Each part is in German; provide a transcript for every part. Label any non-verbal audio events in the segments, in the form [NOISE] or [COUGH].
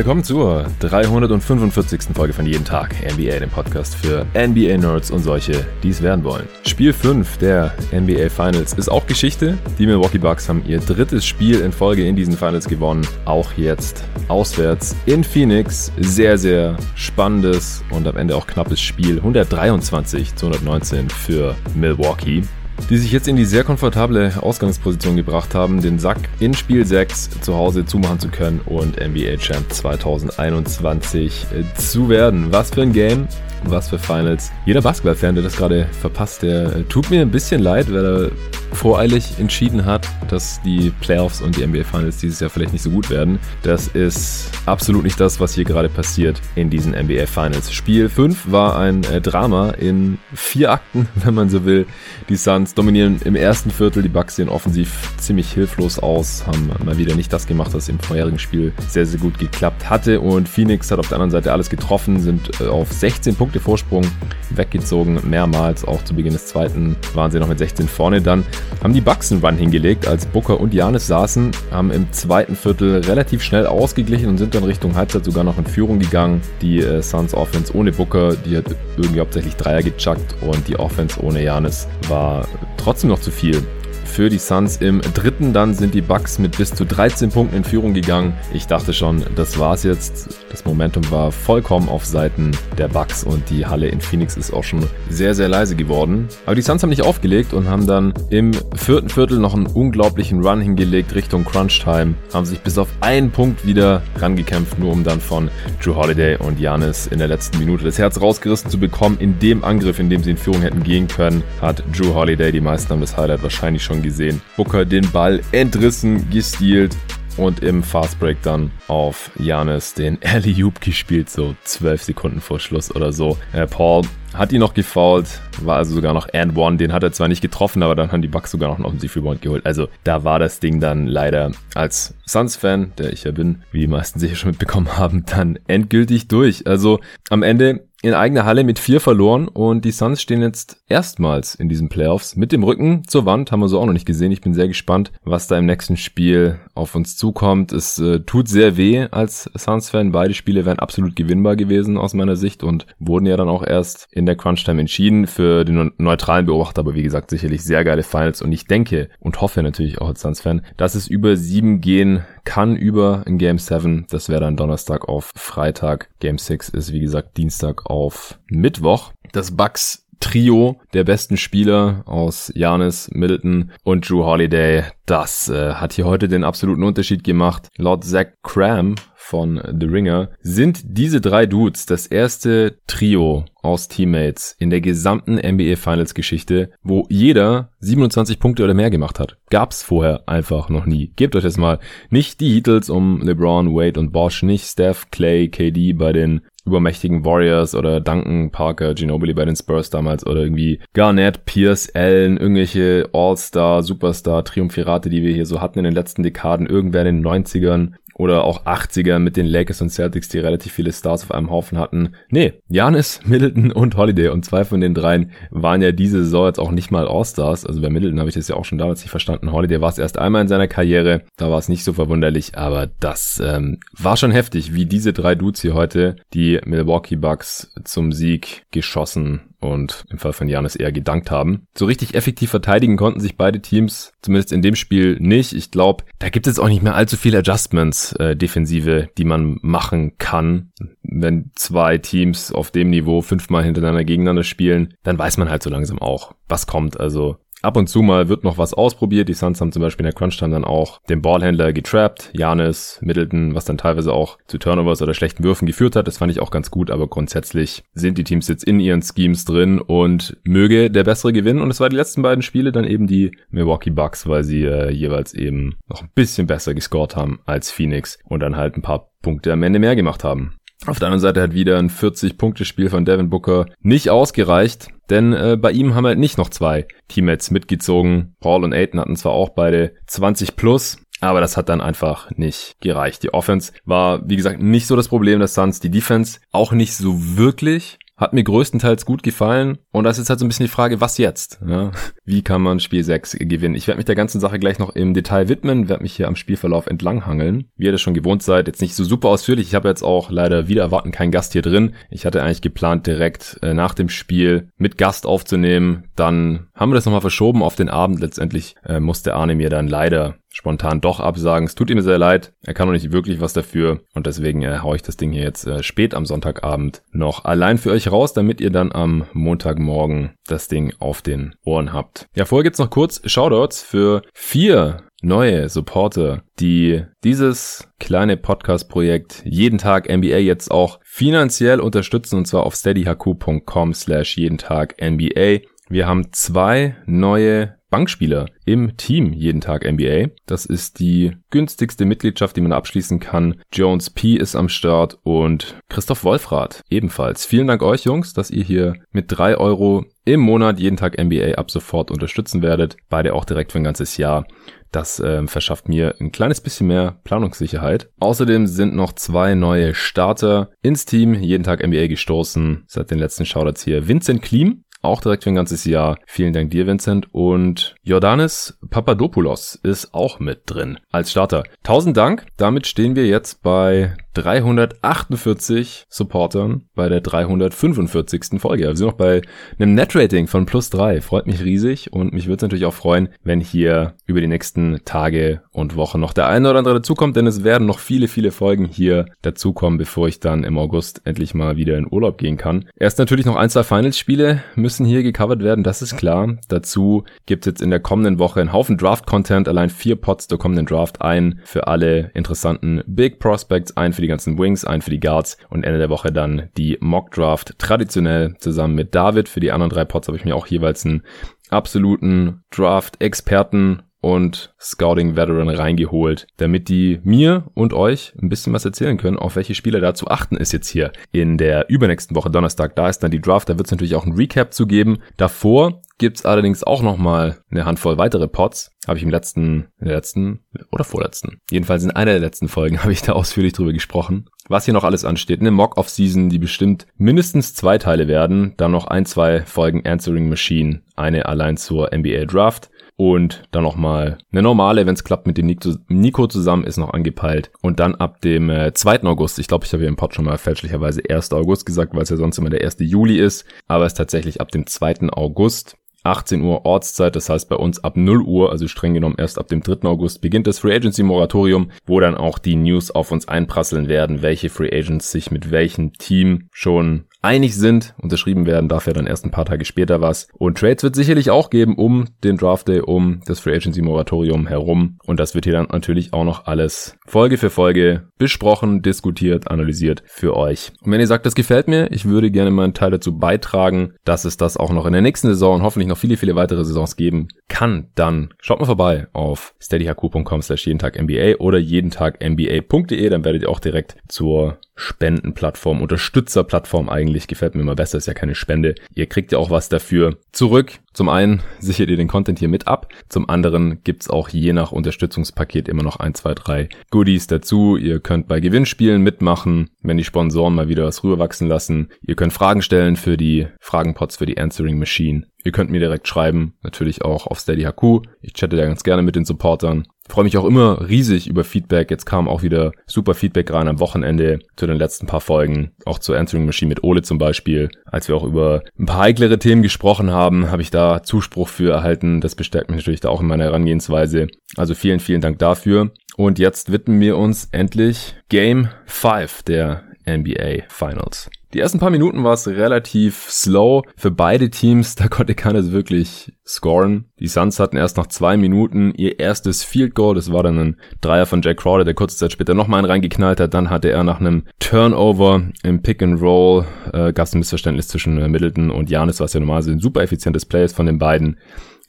Willkommen zur 345. Folge von Jeden Tag NBA, dem Podcast für NBA-Nerds und solche, die es werden wollen. Spiel 5 der NBA Finals ist auch Geschichte. Die Milwaukee Bucks haben ihr drittes Spiel in Folge in diesen Finals gewonnen. Auch jetzt auswärts in Phoenix. Sehr, sehr spannendes und am Ende auch knappes Spiel. 123 zu 119 für Milwaukee die sich jetzt in die sehr komfortable Ausgangsposition gebracht haben, den Sack in Spiel 6 zu Hause zumachen zu können und NBA Champ 2021 zu werden. Was für ein Game, was für Finals. Jeder Basketballfan, der das gerade verpasst, der tut mir ein bisschen leid, weil er voreilig entschieden hat, dass die Playoffs und die NBA Finals dieses Jahr vielleicht nicht so gut werden. Das ist absolut nicht das, was hier gerade passiert in diesen NBA Finals. Spiel 5 war ein äh, Drama in vier Akten, [LAUGHS] wenn man so will. Die Suns dominieren im ersten Viertel, die Bucks sehen offensiv ziemlich hilflos aus, haben mal wieder nicht das gemacht, was im vorherigen Spiel sehr, sehr gut geklappt hatte. Und Phoenix hat auf der anderen Seite alles getroffen, sind äh, auf 16 Punkte Vorsprung weggezogen, mehrmals. Auch zu Beginn des zweiten waren sie noch mit 16 vorne. Dann haben die Bucks einen Run hingelegt, als Booker und Janis saßen, haben im zweiten Viertel relativ schnell ausgeglichen und sind dann Richtung Halbzeit sogar noch in Führung gegangen. Die äh, Suns Offense ohne Booker, die hat irgendwie hauptsächlich Dreier gechuckt und die Offense ohne Janis war trotzdem noch zu viel für die Suns. Im dritten dann sind die Bucks mit bis zu 13 Punkten in Führung gegangen. Ich dachte schon, das war's jetzt. Das Momentum war vollkommen auf Seiten der Bucks und die Halle in Phoenix ist auch schon sehr, sehr leise geworden. Aber die Suns haben nicht aufgelegt und haben dann im vierten Viertel noch einen unglaublichen Run hingelegt Richtung Crunch Time. Haben sich bis auf einen Punkt wieder rangekämpft, nur um dann von Drew Holiday und Janis in der letzten Minute das Herz rausgerissen zu bekommen. In dem Angriff, in dem sie in Führung hätten gehen können, hat Drew Holiday, die meisten haben das Highlight wahrscheinlich schon gesehen. Booker den Ball entrissen, gestealt und im Fastbreak dann auf Janis den [LAUGHS] Alley Oop gespielt, so 12 Sekunden vor Schluss oder so. Äh, Paul hat ihn noch gefoult, war also sogar noch and one. Den hat er zwar nicht getroffen, aber dann haben die Bucks sogar noch einen Offensiv-Rebound geholt. Also da war das Ding dann leider als Suns-Fan, der ich ja bin, wie die meisten sicher schon mitbekommen haben, dann endgültig durch. Also am Ende in eigener Halle mit vier verloren und die Suns stehen jetzt erstmals in diesen Playoffs mit dem Rücken zur Wand. Haben wir so auch noch nicht gesehen. Ich bin sehr gespannt, was da im nächsten Spiel auf uns zukommt. Es äh, tut sehr weh als Suns-Fan. Beide Spiele wären absolut gewinnbar gewesen aus meiner Sicht und wurden ja dann auch erst in der Crunch-Time entschieden für den neutralen Beobachter. Aber wie gesagt, sicherlich sehr geile Finals und ich denke und hoffe natürlich auch als Suns-Fan, dass es über sieben gehen kann über in Game 7. Das wäre dann Donnerstag auf Freitag. Game 6 ist wie gesagt Dienstag auf Mittwoch. Das Bucks Trio der besten Spieler aus Janis, Middleton und Drew Holiday. Das äh, hat hier heute den absoluten Unterschied gemacht. Laut Zach Cram von The Ringer sind diese drei Dudes das erste Trio aus Teammates in der gesamten NBA Finals Geschichte, wo jeder 27 Punkte oder mehr gemacht hat. Gab's vorher einfach noch nie. Gebt euch das mal. Nicht die Heatles um LeBron, Wade und Bosch, nicht Steph, Clay, KD bei den übermächtigen Warriors oder Duncan, Parker, Ginobili bei den Spurs damals oder irgendwie Garnett, Pierce, Allen, irgendwelche All-Star, Superstar, Triumphirate, die wir hier so hatten in den letzten Dekaden, irgendwer in den 90ern oder auch 80er mit den Lakers und Celtics, die relativ viele Stars auf einem Haufen hatten. Nee, Janis, [LAUGHS] Middleton und Holiday und zwei von den dreien waren ja diese Saison jetzt auch nicht mal All-Stars. Also bei Middleton habe ich das ja auch schon damals nicht verstanden. Holiday war es erst einmal in seiner Karriere, da war es nicht so verwunderlich, aber das ähm, war schon heftig, wie diese drei Dudes hier heute die Milwaukee Bucks zum Sieg geschossen und im Fall von Janis eher gedankt haben. So richtig effektiv verteidigen konnten sich beide Teams, zumindest in dem Spiel, nicht. Ich glaube, da gibt es auch nicht mehr allzu viele Adjustments äh, defensive, die man machen kann. Wenn zwei Teams auf dem Niveau fünfmal hintereinander gegeneinander spielen, dann weiß man halt so langsam auch, was kommt. Also Ab und zu mal wird noch was ausprobiert. Die Suns haben zum Beispiel in der Crunch-Time dann auch den Ballhändler getrappt, Janis, Middleton, was dann teilweise auch zu Turnovers oder schlechten Würfen geführt hat. Das fand ich auch ganz gut, aber grundsätzlich sind die Teams jetzt in ihren Schemes drin und möge der bessere gewinnen. Und es war die letzten beiden Spiele dann eben die Milwaukee Bucks, weil sie äh, jeweils eben noch ein bisschen besser gescored haben als Phoenix und dann halt ein paar Punkte am Ende mehr gemacht haben. Auf der anderen Seite hat wieder ein 40-Punkte-Spiel von Devin Booker nicht ausgereicht, denn äh, bei ihm haben halt nicht noch zwei Teammates mitgezogen. Paul und Aiden hatten zwar auch beide 20 plus, aber das hat dann einfach nicht gereicht. Die Offense war, wie gesagt, nicht so das Problem des Suns, die Defense auch nicht so wirklich. Hat mir größtenteils gut gefallen. Und das ist halt so ein bisschen die Frage, was jetzt? Ja? Wie kann man Spiel 6 gewinnen? Ich werde mich der ganzen Sache gleich noch im Detail widmen, werde mich hier am Spielverlauf entlanghangeln. Wie ihr das schon gewohnt seid, jetzt nicht so super ausführlich. Ich habe jetzt auch leider wieder erwarten keinen Gast hier drin. Ich hatte eigentlich geplant, direkt äh, nach dem Spiel mit Gast aufzunehmen. Dann haben wir das nochmal verschoben auf den Abend. Letztendlich äh, musste Arne mir dann leider spontan doch absagen. Es tut ihm sehr leid. Er kann noch nicht wirklich was dafür. Und deswegen äh, haue ich das Ding hier jetzt äh, spät am Sonntagabend noch allein für euch raus, damit ihr dann am Montagmorgen das Ding auf den Ohren habt. Ja, vorher gibt's noch kurz Shoutouts für vier neue Supporter, die dieses kleine Podcast-Projekt jeden Tag NBA jetzt auch finanziell unterstützen und zwar auf steadyhq.com slash jeden Tag NBA. Wir haben zwei neue Bankspieler im Team jeden Tag NBA. Das ist die günstigste Mitgliedschaft, die man abschließen kann. Jones P ist am Start und Christoph Wolfrath ebenfalls. Vielen Dank euch Jungs, dass ihr hier mit drei Euro im Monat jeden Tag NBA ab sofort unterstützen werdet. Beide auch direkt für ein ganzes Jahr. Das äh, verschafft mir ein kleines bisschen mehr Planungssicherheit. Außerdem sind noch zwei neue Starter ins Team jeden Tag NBA gestoßen. Seit den letzten Shoutouts hier Vincent Klim auch direkt für ein ganzes Jahr. Vielen Dank dir, Vincent. Und Jordanis Papadopoulos ist auch mit drin als Starter. Tausend Dank. Damit stehen wir jetzt bei 348 Supportern bei der 345. Folge. Wir sind noch bei einem Net-Rating von plus drei. Freut mich riesig und mich würde es natürlich auch freuen, wenn hier über die nächsten Tage und Wochen noch der eine oder andere dazukommt, denn es werden noch viele, viele Folgen hier dazukommen, bevor ich dann im August endlich mal wieder in Urlaub gehen kann. Erst natürlich noch ein, zwei Finals-Spiele müssen hier gecovert werden, das ist klar. Dazu gibt es jetzt in der kommenden Woche einen Haufen Draft-Content, allein vier Pots der kommenden Draft, ein für alle interessanten Big Prospects, ein für die ganzen Wings, ein für die Guards und Ende der Woche dann die Mock Draft traditionell zusammen mit David. Für die anderen drei Pots habe ich mir auch jeweils einen absoluten Draft-Experten und Scouting Veteran reingeholt, damit die mir und euch ein bisschen was erzählen können, auf welche Spieler da zu achten ist jetzt hier in der übernächsten Woche Donnerstag. Da ist dann die Draft, da wird es natürlich auch ein Recap zu geben. Davor gibt's allerdings auch nochmal eine Handvoll weitere Pots. Habe ich im letzten, in der letzten oder vorletzten, jedenfalls in einer der letzten Folgen [LAUGHS] habe ich da ausführlich drüber gesprochen. Was hier noch alles ansteht, eine Mock-Off-Season, die bestimmt mindestens zwei Teile werden. Dann noch ein, zwei Folgen Answering Machine, eine allein zur NBA Draft und dann nochmal eine normale, wenn es klappt, mit dem Nico zusammen ist noch angepeilt. Und dann ab dem äh, 2. August, ich glaube, ich habe hier im Pod schon mal fälschlicherweise 1. August gesagt, weil es ja sonst immer der 1. Juli ist, aber es ist tatsächlich ab dem 2. August 18 Uhr Ortszeit, das heißt bei uns ab 0 Uhr, also streng genommen erst ab dem 3. August, beginnt das Free Agency Moratorium, wo dann auch die News auf uns einprasseln werden, welche Free Agents sich mit welchem Team schon einig sind. Unterschrieben werden darf ja dann erst ein paar Tage später was. Und Trades wird sicherlich auch geben um den Draft Day, um das Free Agency Moratorium herum. Und das wird hier dann natürlich auch noch alles Folge für Folge besprochen, diskutiert, analysiert für euch. Und wenn ihr sagt, das gefällt mir, ich würde gerne meinen Teil dazu beitragen, dass es das auch noch in der nächsten Saison und hoffentlich noch viele, viele weitere Saisons geben kann, dann schaut mal vorbei auf steadyhq.com slash jeden Tag NBA oder jeden Tag NBA.de, dann werdet ihr auch direkt zur Spendenplattform, Unterstützerplattform eigentlich, gefällt mir immer besser, ist ja keine Spende. Ihr kriegt ja auch was dafür zurück. Zum einen sichert ihr den Content hier mit ab, zum anderen gibt's auch je nach Unterstützungspaket immer noch ein, zwei, drei Goodies dazu. Ihr könnt bei Gewinnspielen mitmachen, wenn die Sponsoren mal wieder was rüberwachsen lassen. Ihr könnt Fragen stellen für die Fragenpots, für die Answering Machine. Ihr könnt mir direkt schreiben, natürlich auch auf Steady HQ. Ich chatte da ganz gerne mit den Supportern. Freue mich auch immer riesig über Feedback. Jetzt kam auch wieder super Feedback rein am Wochenende zu den letzten paar Folgen. Auch zur Answering Machine mit Ole zum Beispiel. Als wir auch über ein paar heiklere Themen gesprochen haben, habe ich da Zuspruch für erhalten. Das bestärkt mich natürlich da auch in meiner Herangehensweise. Also vielen, vielen Dank dafür. Und jetzt widmen wir uns endlich Game 5 der NBA Finals. Die ersten paar Minuten war es relativ slow für beide Teams. Da konnte keiner wirklich scoren. Die Suns hatten erst nach zwei Minuten ihr erstes Field Goal. Das war dann ein Dreier von Jack Crowder, der kurze Zeit später nochmal einen reingeknallt hat. Dann hatte er nach einem Turnover im Pick and Roll, äh, gab es ein Missverständnis zwischen äh, Middleton und Janis, was ja normal sind. Super effizientes Play ist von den beiden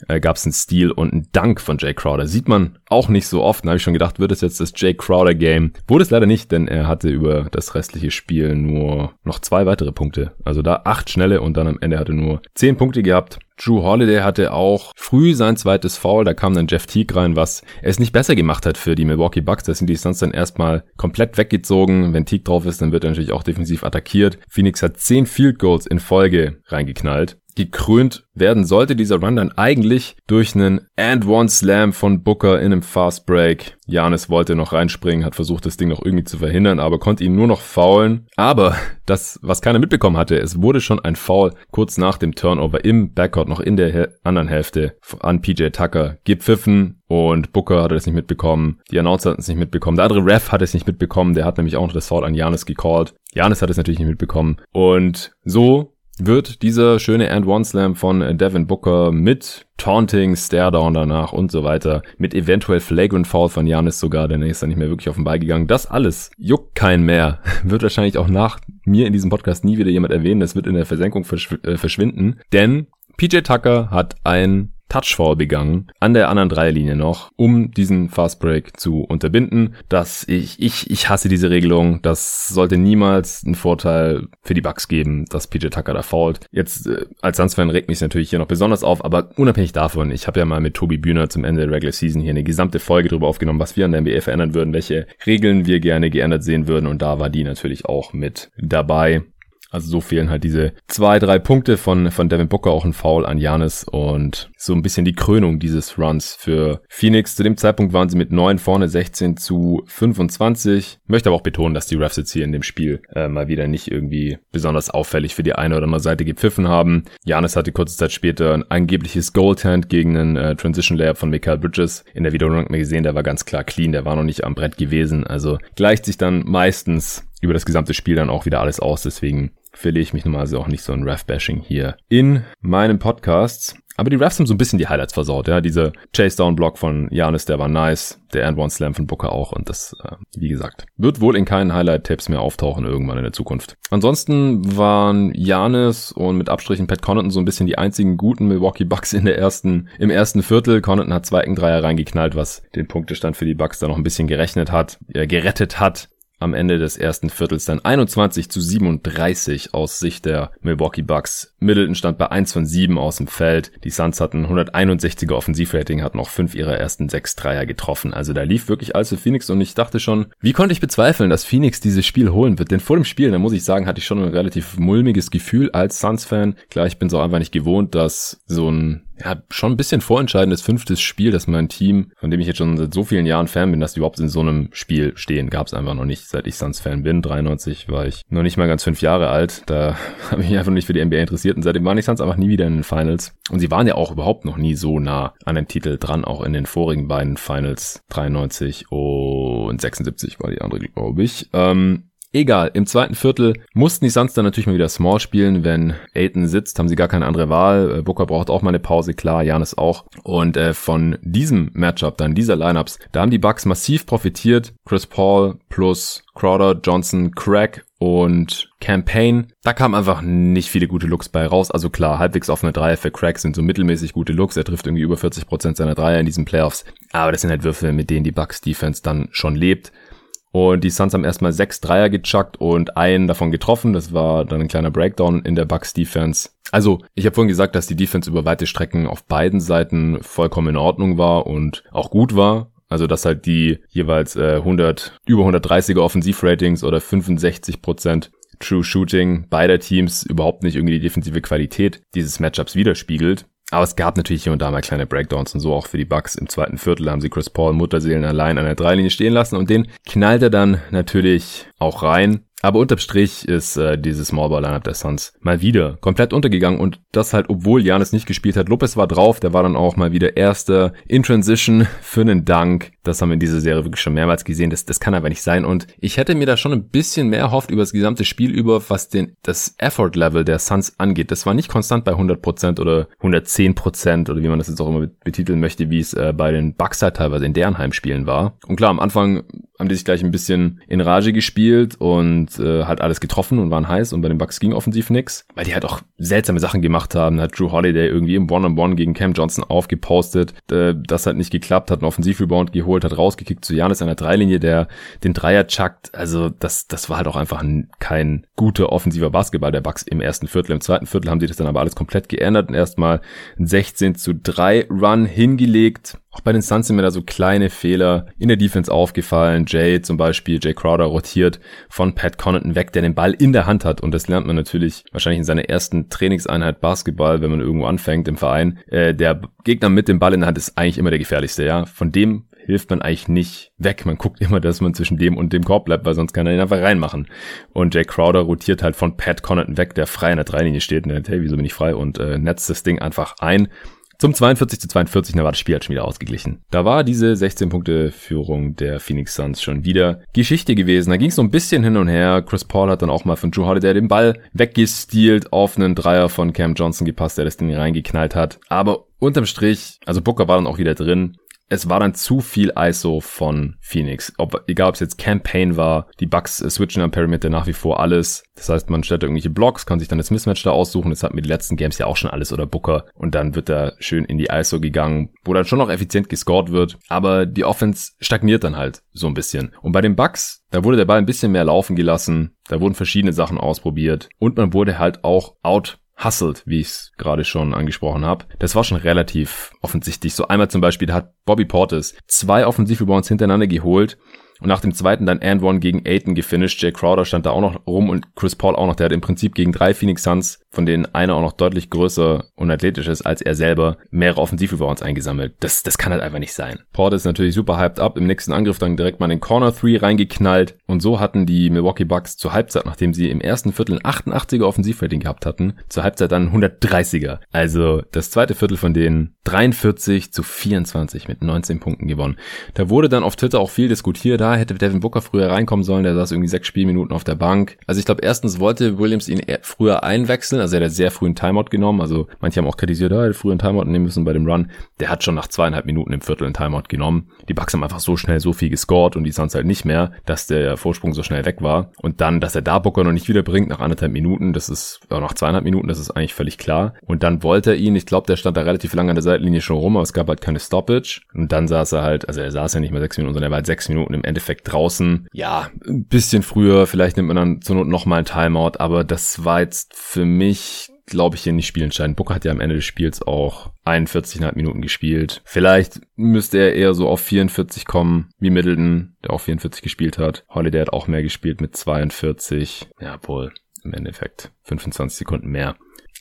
äh, gab es einen Steal und einen Dank von Jay Crowder. Sieht man auch nicht so oft. Da habe ich schon gedacht, wird es jetzt das Jay Crowder Game? Wurde es leider nicht, denn er hatte über das restliche Spiel nur noch zwei weitere Punkte. Also da acht schnelle und dann am Ende hatte nur zehn Punkte gehabt. Drew Holiday hatte auch früh sein zweites Foul, da kam dann Jeff Teague rein, was es nicht besser gemacht hat für die Milwaukee Bucks. Da sind die Suns dann erstmal komplett weggezogen. Wenn Teague drauf ist, dann wird er natürlich auch defensiv attackiert. Phoenix hat zehn Field Goals in Folge reingeknallt gekrönt werden sollte dieser Run dann eigentlich durch einen And One Slam von Booker in einem Fast Break. Janis wollte noch reinspringen, hat versucht, das Ding noch irgendwie zu verhindern, aber konnte ihn nur noch faulen. Aber das, was keiner mitbekommen hatte, es wurde schon ein Foul kurz nach dem Turnover im Backcourt noch in der anderen Hälfte an PJ Tucker gepfiffen und Booker hatte das nicht mitbekommen. Die Announcer hatten es nicht mitbekommen. Der andere Ref hat es nicht mitbekommen. Der hat nämlich auch noch das Foul an Janis gecallt. Janis hat es natürlich nicht mitbekommen. Und so wird dieser schöne And One Slam von Devin Booker mit Taunting, Staredown danach und so weiter, mit eventuell Flagrant Foul von Janis sogar, denn er ist dann nicht mehr wirklich auf den Ball gegangen. Das alles juckt keinen mehr. [LAUGHS] Wird wahrscheinlich auch nach mir in diesem Podcast nie wieder jemand erwähnen. Das wird in der Versenkung verschw äh, verschwinden, denn PJ Tucker hat ein Touchfall begangen, an der anderen Dreierlinie noch, um diesen Fastbreak zu unterbinden. Das, ich, ich, ich hasse diese Regelung. Das sollte niemals einen Vorteil für die Bucks geben, dass PJ Tucker da fault. Jetzt, äh, als Suns-Fan regt mich natürlich hier noch besonders auf, aber unabhängig davon, ich habe ja mal mit Tobi Bühner zum Ende der Regular Season hier eine gesamte Folge drüber aufgenommen, was wir an der NBA verändern würden, welche Regeln wir gerne geändert sehen würden und da war die natürlich auch mit dabei. Also so fehlen halt diese zwei, drei Punkte von, von Devin Booker, auch ein Foul an Janis und so ein bisschen die Krönung dieses Runs für Phoenix. Zu dem Zeitpunkt waren sie mit neun vorne, 16 zu 25. Möchte aber auch betonen, dass die Refs jetzt hier in dem Spiel äh, mal wieder nicht irgendwie besonders auffällig für die eine oder andere Seite gepfiffen haben. Janis hatte kurze Zeit später ein angebliches Goaltend gegen einen äh, Transition Layup von Michael Bridges. In der Wiederholung man gesehen, der war ganz klar clean, der war noch nicht am Brett gewesen. Also gleicht sich dann meistens über das gesamte Spiel dann auch wieder alles aus. Deswegen verliere ich mich normalerweise auch nicht so ein Ref-Bashing hier in meinen Podcasts. Aber die Refs haben so ein bisschen die Highlights versaut, ja. Dieser Chase-Down-Block von Janis, der war nice. Der And-One-Slam von Booker auch. Und das, äh, wie gesagt, wird wohl in keinen Highlight-Tapes mehr auftauchen irgendwann in der Zukunft. Ansonsten waren Janis und mit Abstrichen Pat Connaughton so ein bisschen die einzigen guten Milwaukee Bucks in der ersten, im ersten Viertel. Connaughton hat zwei Dreier reingeknallt, was den Punktestand für die Bucks da noch ein bisschen gerechnet hat, äh, gerettet hat am Ende des ersten Viertels dann 21 zu 37 aus Sicht der Milwaukee Bucks. Middleton stand bei 1 von 7 aus dem Feld. Die Suns hatten 161er Offensivrating, hatten auch fünf ihrer ersten sechs Dreier getroffen. Also da lief wirklich alles für Phoenix und ich dachte schon, wie konnte ich bezweifeln, dass Phoenix dieses Spiel holen wird? Denn vor dem Spiel, da muss ich sagen, hatte ich schon ein relativ mulmiges Gefühl als Suns-Fan. Klar, ich bin so einfach nicht gewohnt, dass so ein ja, schon ein bisschen vorentscheidendes fünftes Spiel, dass mein Team, von dem ich jetzt schon seit so vielen Jahren Fan bin, dass die überhaupt in so einem Spiel stehen, gab es einfach noch nicht, seit ich Suns-Fan bin. 93 war ich noch nicht mal ganz fünf Jahre alt. Da [LAUGHS] habe ich mich einfach nicht für die NBA interessiert und seitdem waren die Suns einfach nie wieder in den Finals. Und sie waren ja auch überhaupt noch nie so nah an dem Titel dran, auch in den vorigen beiden Finals 93 und 76 war die andere, glaube ich. Ähm, Egal, im zweiten Viertel mussten die Suns dann natürlich mal wieder Small spielen. Wenn Aiton sitzt, haben sie gar keine andere Wahl. Äh, Booker braucht auch mal eine Pause, klar, Janis auch. Und äh, von diesem Matchup, dann dieser Lineups, da haben die Bucks massiv profitiert. Chris Paul plus Crowder, Johnson, Craig und Campaign. Da kamen einfach nicht viele gute Looks bei raus. Also klar, halbwegs offene Dreier für Craig sind so mittelmäßig gute Looks. Er trifft irgendwie über 40% seiner Dreier in diesen Playoffs. Aber das sind halt Würfe, mit denen die Bucks Defense dann schon lebt. Und die Suns haben erstmal sechs Dreier gechuckt und einen davon getroffen. Das war dann ein kleiner Breakdown in der Bucks Defense. Also, ich habe vorhin gesagt, dass die Defense über weite Strecken auf beiden Seiten vollkommen in Ordnung war und auch gut war. Also, dass halt die jeweils äh, 100, über 130er Offensivratings oder 65 Prozent True Shooting beider Teams überhaupt nicht irgendwie die defensive Qualität dieses Matchups widerspiegelt. Aber es gab natürlich hier und da mal kleine Breakdowns und so auch für die Bucks. Im zweiten Viertel haben sie Chris Paul Mutterseelen allein an der Dreilinie stehen lassen und den knallt er dann natürlich auch rein. Aber unterm Strich ist äh, dieses Smallball Lineup der Suns mal wieder komplett untergegangen und das halt, obwohl Janis nicht gespielt hat. Lopez war drauf, der war dann auch mal wieder erster in Transition [LAUGHS] für einen Dank. Das haben wir in dieser Serie wirklich schon mehrmals gesehen. Das, das kann aber nicht sein. Und ich hätte mir da schon ein bisschen mehr erhofft über das gesamte Spiel über, was den, das Effort-Level der Suns angeht. Das war nicht konstant bei 100% oder 110% oder wie man das jetzt auch immer betiteln möchte, wie es äh, bei den Bucks halt teilweise in deren Heimspielen war. Und klar, am Anfang haben die sich gleich ein bisschen in Rage gespielt und äh, halt alles getroffen und waren heiß und bei den Bucks ging offensiv nix, weil die halt auch seltsame Sachen gemacht haben. Da hat Drew Holiday irgendwie im One-on-One gegen Cam Johnson aufgepostet. Äh, das hat nicht geklappt, hat einen Offensivrebound geholt, hat rausgekickt zu Janis an der Dreilinie, der den Dreier chuckt. Also das, das war halt auch einfach ein, kein guter offensiver Basketball der Bucks im ersten Viertel. Im zweiten Viertel haben sie das dann aber alles komplett geändert und erstmal ein 16 zu 3 Run hingelegt. Auch bei den Suns sind mir da so kleine Fehler in der Defense aufgefallen. Jay zum Beispiel, Jay Crowder rotiert von Pat Connaughton weg, der den Ball in der Hand hat. Und das lernt man natürlich wahrscheinlich in seiner ersten Trainingseinheit Basketball, wenn man irgendwo anfängt im Verein. Äh, der Gegner mit dem Ball in der Hand ist eigentlich immer der gefährlichste, ja. Von dem hilft man eigentlich nicht weg. Man guckt immer, dass man zwischen dem und dem Korb bleibt, weil sonst kann er ihn einfach reinmachen. Und Jay Crowder rotiert halt von Pat Connaughton weg, der frei in der Dreilinie steht und denkt, hey, wieso bin ich frei? Und äh, netzt das Ding einfach ein. Zum 42 zu 42, da war das Spiel halt schon wieder ausgeglichen. Da war diese 16 Punkte Führung der Phoenix Suns schon wieder Geschichte gewesen. Da ging es so ein bisschen hin und her. Chris Paul hat dann auch mal von Drew Holiday den Ball weggestealt, auf einen Dreier von Cam Johnson gepasst, der das Ding reingeknallt hat. Aber unterm Strich, also Booker war dann auch wieder drin es war dann zu viel ISO von Phoenix. Ob, egal ob es jetzt Campaign war, die Bugs äh, switchen am Perimeter nach wie vor alles. Das heißt, man stellt irgendwelche Blocks, kann sich dann das Mismatch da aussuchen. Das hatten wir die letzten Games ja auch schon alles oder Booker. Und dann wird da schön in die ISO gegangen, wo dann schon noch effizient gescored wird. Aber die Offense stagniert dann halt so ein bisschen. Und bei den Bugs, da wurde der Ball ein bisschen mehr laufen gelassen. Da wurden verschiedene Sachen ausprobiert. Und man wurde halt auch out hustelt, wie ich es gerade schon angesprochen habe. Das war schon relativ offensichtlich. So einmal zum Beispiel, hat Bobby Portis zwei Offensivrebounds hintereinander geholt und nach dem zweiten dann and one gegen Aiton gefinisht. Jay Crowder stand da auch noch rum und Chris Paul auch noch. Der hat im Prinzip gegen drei Phoenix Suns, von denen einer auch noch deutlich größer und athletisch ist als er selber, mehrere Offensivrebounds eingesammelt. Das, das kann halt einfach nicht sein. Paul ist natürlich super hyped up. Im nächsten Angriff dann direkt mal den Corner 3 reingeknallt. Und so hatten die Milwaukee Bucks zur Halbzeit, nachdem sie im ersten Viertel ein 88er Offensivrating gehabt hatten, zur Halbzeit dann 130er. Also das zweite Viertel von denen 43 zu 24 mit 19 Punkten gewonnen. Da wurde dann auf Twitter auch viel diskutiert. Da hätte Devin Booker früher reinkommen sollen. Der saß irgendwie sechs Spielminuten auf der Bank. Also ich glaube, erstens wollte Williams ihn früher einwechseln. Also er hat sehr früh einen Timeout genommen. Also manche haben auch kritisiert, er hätte früher einen Timeout nehmen müssen bei dem Run. Der hat schon nach zweieinhalb Minuten im Viertel einen Timeout genommen. Die Bucks haben einfach so schnell so viel gescored und die Suns halt nicht mehr, dass der Vorsprung so schnell weg war. Und dann, dass er da Booker noch nicht wiederbringt nach anderthalb Minuten, das ist, oder nach zweieinhalb Minuten, das ist eigentlich völlig klar. Und dann wollte er ihn, ich glaube, der stand da relativ lange an der Seitenlinie schon rum, aber es gab halt keine Stoppage. Und dann saß er halt, also er saß ja nicht mehr sechs Minuten, sondern er war halt sechs Minuten im Endeffekt draußen. Ja, ein bisschen früher, vielleicht nimmt man dann zur Not nochmal ein Timeout, aber das war jetzt für mich glaube ich, hier nicht spielentscheidend. Booker hat ja am Ende des Spiels auch 41,5 Minuten gespielt. Vielleicht müsste er eher so auf 44 kommen, wie Middleton, der auch 44 gespielt hat. Holiday hat auch mehr gespielt mit 42. Ja, wohl im Endeffekt 25 Sekunden mehr.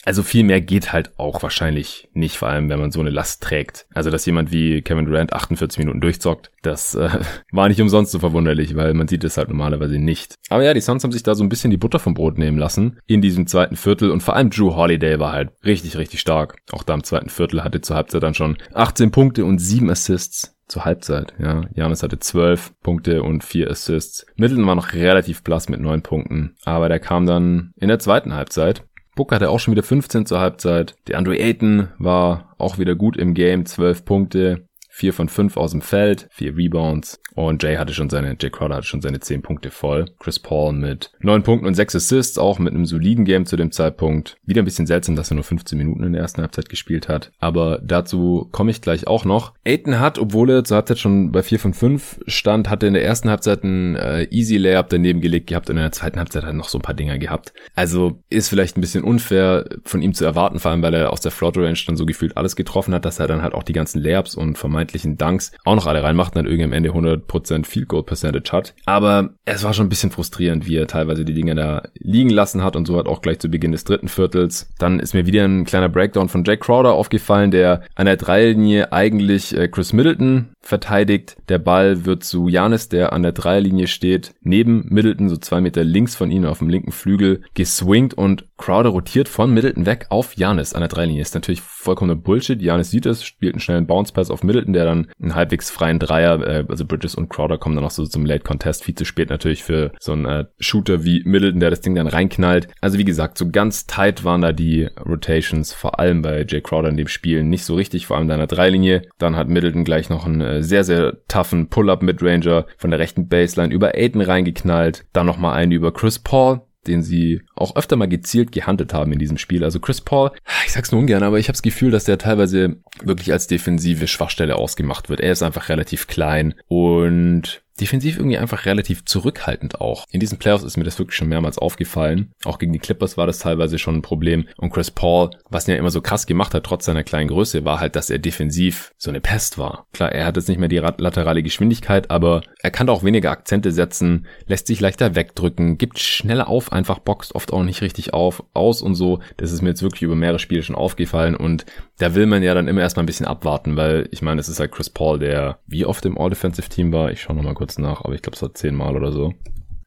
Also viel mehr geht halt auch wahrscheinlich nicht, vor allem wenn man so eine Last trägt. Also dass jemand wie Kevin Durant 48 Minuten durchzockt, das äh, [LAUGHS] war nicht umsonst so verwunderlich, weil man sieht es halt normalerweise nicht. Aber ja, die Suns haben sich da so ein bisschen die Butter vom Brot nehmen lassen in diesem zweiten Viertel und vor allem Drew Holiday war halt richtig, richtig stark. Auch da im zweiten Viertel hatte zur Halbzeit dann schon 18 Punkte und 7 Assists zur Halbzeit, ja. Janis hatte 12 Punkte und 4 Assists. Middleton war noch relativ blass mit 9 Punkten, aber der kam dann in der zweiten Halbzeit Booker hatte auch schon wieder 15 zur Halbzeit. Der Andre Ayton war auch wieder gut im Game, 12 Punkte. 4 von 5 aus dem Feld, 4 Rebounds. Und Jay hatte schon seine, Jay Crowder hatte schon seine 10 Punkte voll. Chris Paul mit 9 Punkten und 6 Assists, auch mit einem soliden Game zu dem Zeitpunkt. Wieder ein bisschen seltsam, dass er nur 15 Minuten in der ersten Halbzeit gespielt hat. Aber dazu komme ich gleich auch noch. Aiton hat, obwohl er zur Halbzeit schon bei 4 von 5 stand, hatte in der ersten Halbzeit ein äh, Easy Layup daneben gelegt gehabt und in der zweiten Halbzeit hat er noch so ein paar Dinger gehabt. Also ist vielleicht ein bisschen unfair von ihm zu erwarten, vor allem weil er aus der Float Range dann so gefühlt alles getroffen hat, dass er dann halt auch die ganzen Layups und vermeintlichen Dunks auch noch alle reinmacht und dann irgendwie am Ende 100% Field Goal Percentage hat. Aber es war schon ein bisschen frustrierend, wie er teilweise die Dinge da liegen lassen hat und so hat auch gleich zu Beginn des dritten Viertels. Dann ist mir wieder ein kleiner Breakdown von Jack Crowder aufgefallen, der an der Dreilinie eigentlich äh, Chris Middleton verteidigt. Der Ball wird zu Janis, der an der Dreierlinie steht, neben Middleton, so zwei Meter links von ihnen auf dem linken Flügel, geswingt und Crowder rotiert von Middleton weg auf Janis an der Dreierlinie. Ist natürlich vollkommener Bullshit. Janis sieht es, spielt einen schnellen Bounce Pass auf Middleton, der dann einen halbwegs freien Dreier, äh, also Bridges und Crowder kommen dann noch so zum Late Contest. Viel zu spät natürlich für so einen äh, Shooter wie Middleton, der das Ding dann reinknallt. Also wie gesagt, so ganz tight waren da die Rotations, vor allem bei Jay Crowder in dem Spiel nicht so richtig, vor allem in der Dreierlinie. Dann hat Middleton gleich noch einen äh, sehr, sehr toughen Pull-Up-Midranger von der rechten Baseline über Aiden reingeknallt. Dann nochmal einen über Chris Paul, den sie auch öfter mal gezielt gehandelt haben in diesem Spiel. Also Chris Paul, ich sag's nur ungern, aber ich habe das Gefühl, dass der teilweise wirklich als defensive Schwachstelle ausgemacht wird. Er ist einfach relativ klein und defensiv irgendwie einfach relativ zurückhaltend auch. In diesen Playoffs ist mir das wirklich schon mehrmals aufgefallen. Auch gegen die Clippers war das teilweise schon ein Problem. Und Chris Paul, was ihn ja immer so krass gemacht hat, trotz seiner kleinen Größe, war halt, dass er defensiv so eine Pest war. Klar, er hat jetzt nicht mehr die laterale Geschwindigkeit, aber er kann auch weniger Akzente setzen, lässt sich leichter wegdrücken, gibt schneller auf, einfach boxt oft auch nicht richtig auf, aus und so. Das ist mir jetzt wirklich über mehrere Spiele schon aufgefallen und da will man ja dann immer erstmal ein bisschen abwarten, weil ich meine, es ist halt Chris Paul, der wie oft im All-Defensive-Team war. Ich schaue nochmal kurz nach, aber ich glaube, es war zehnmal oder so.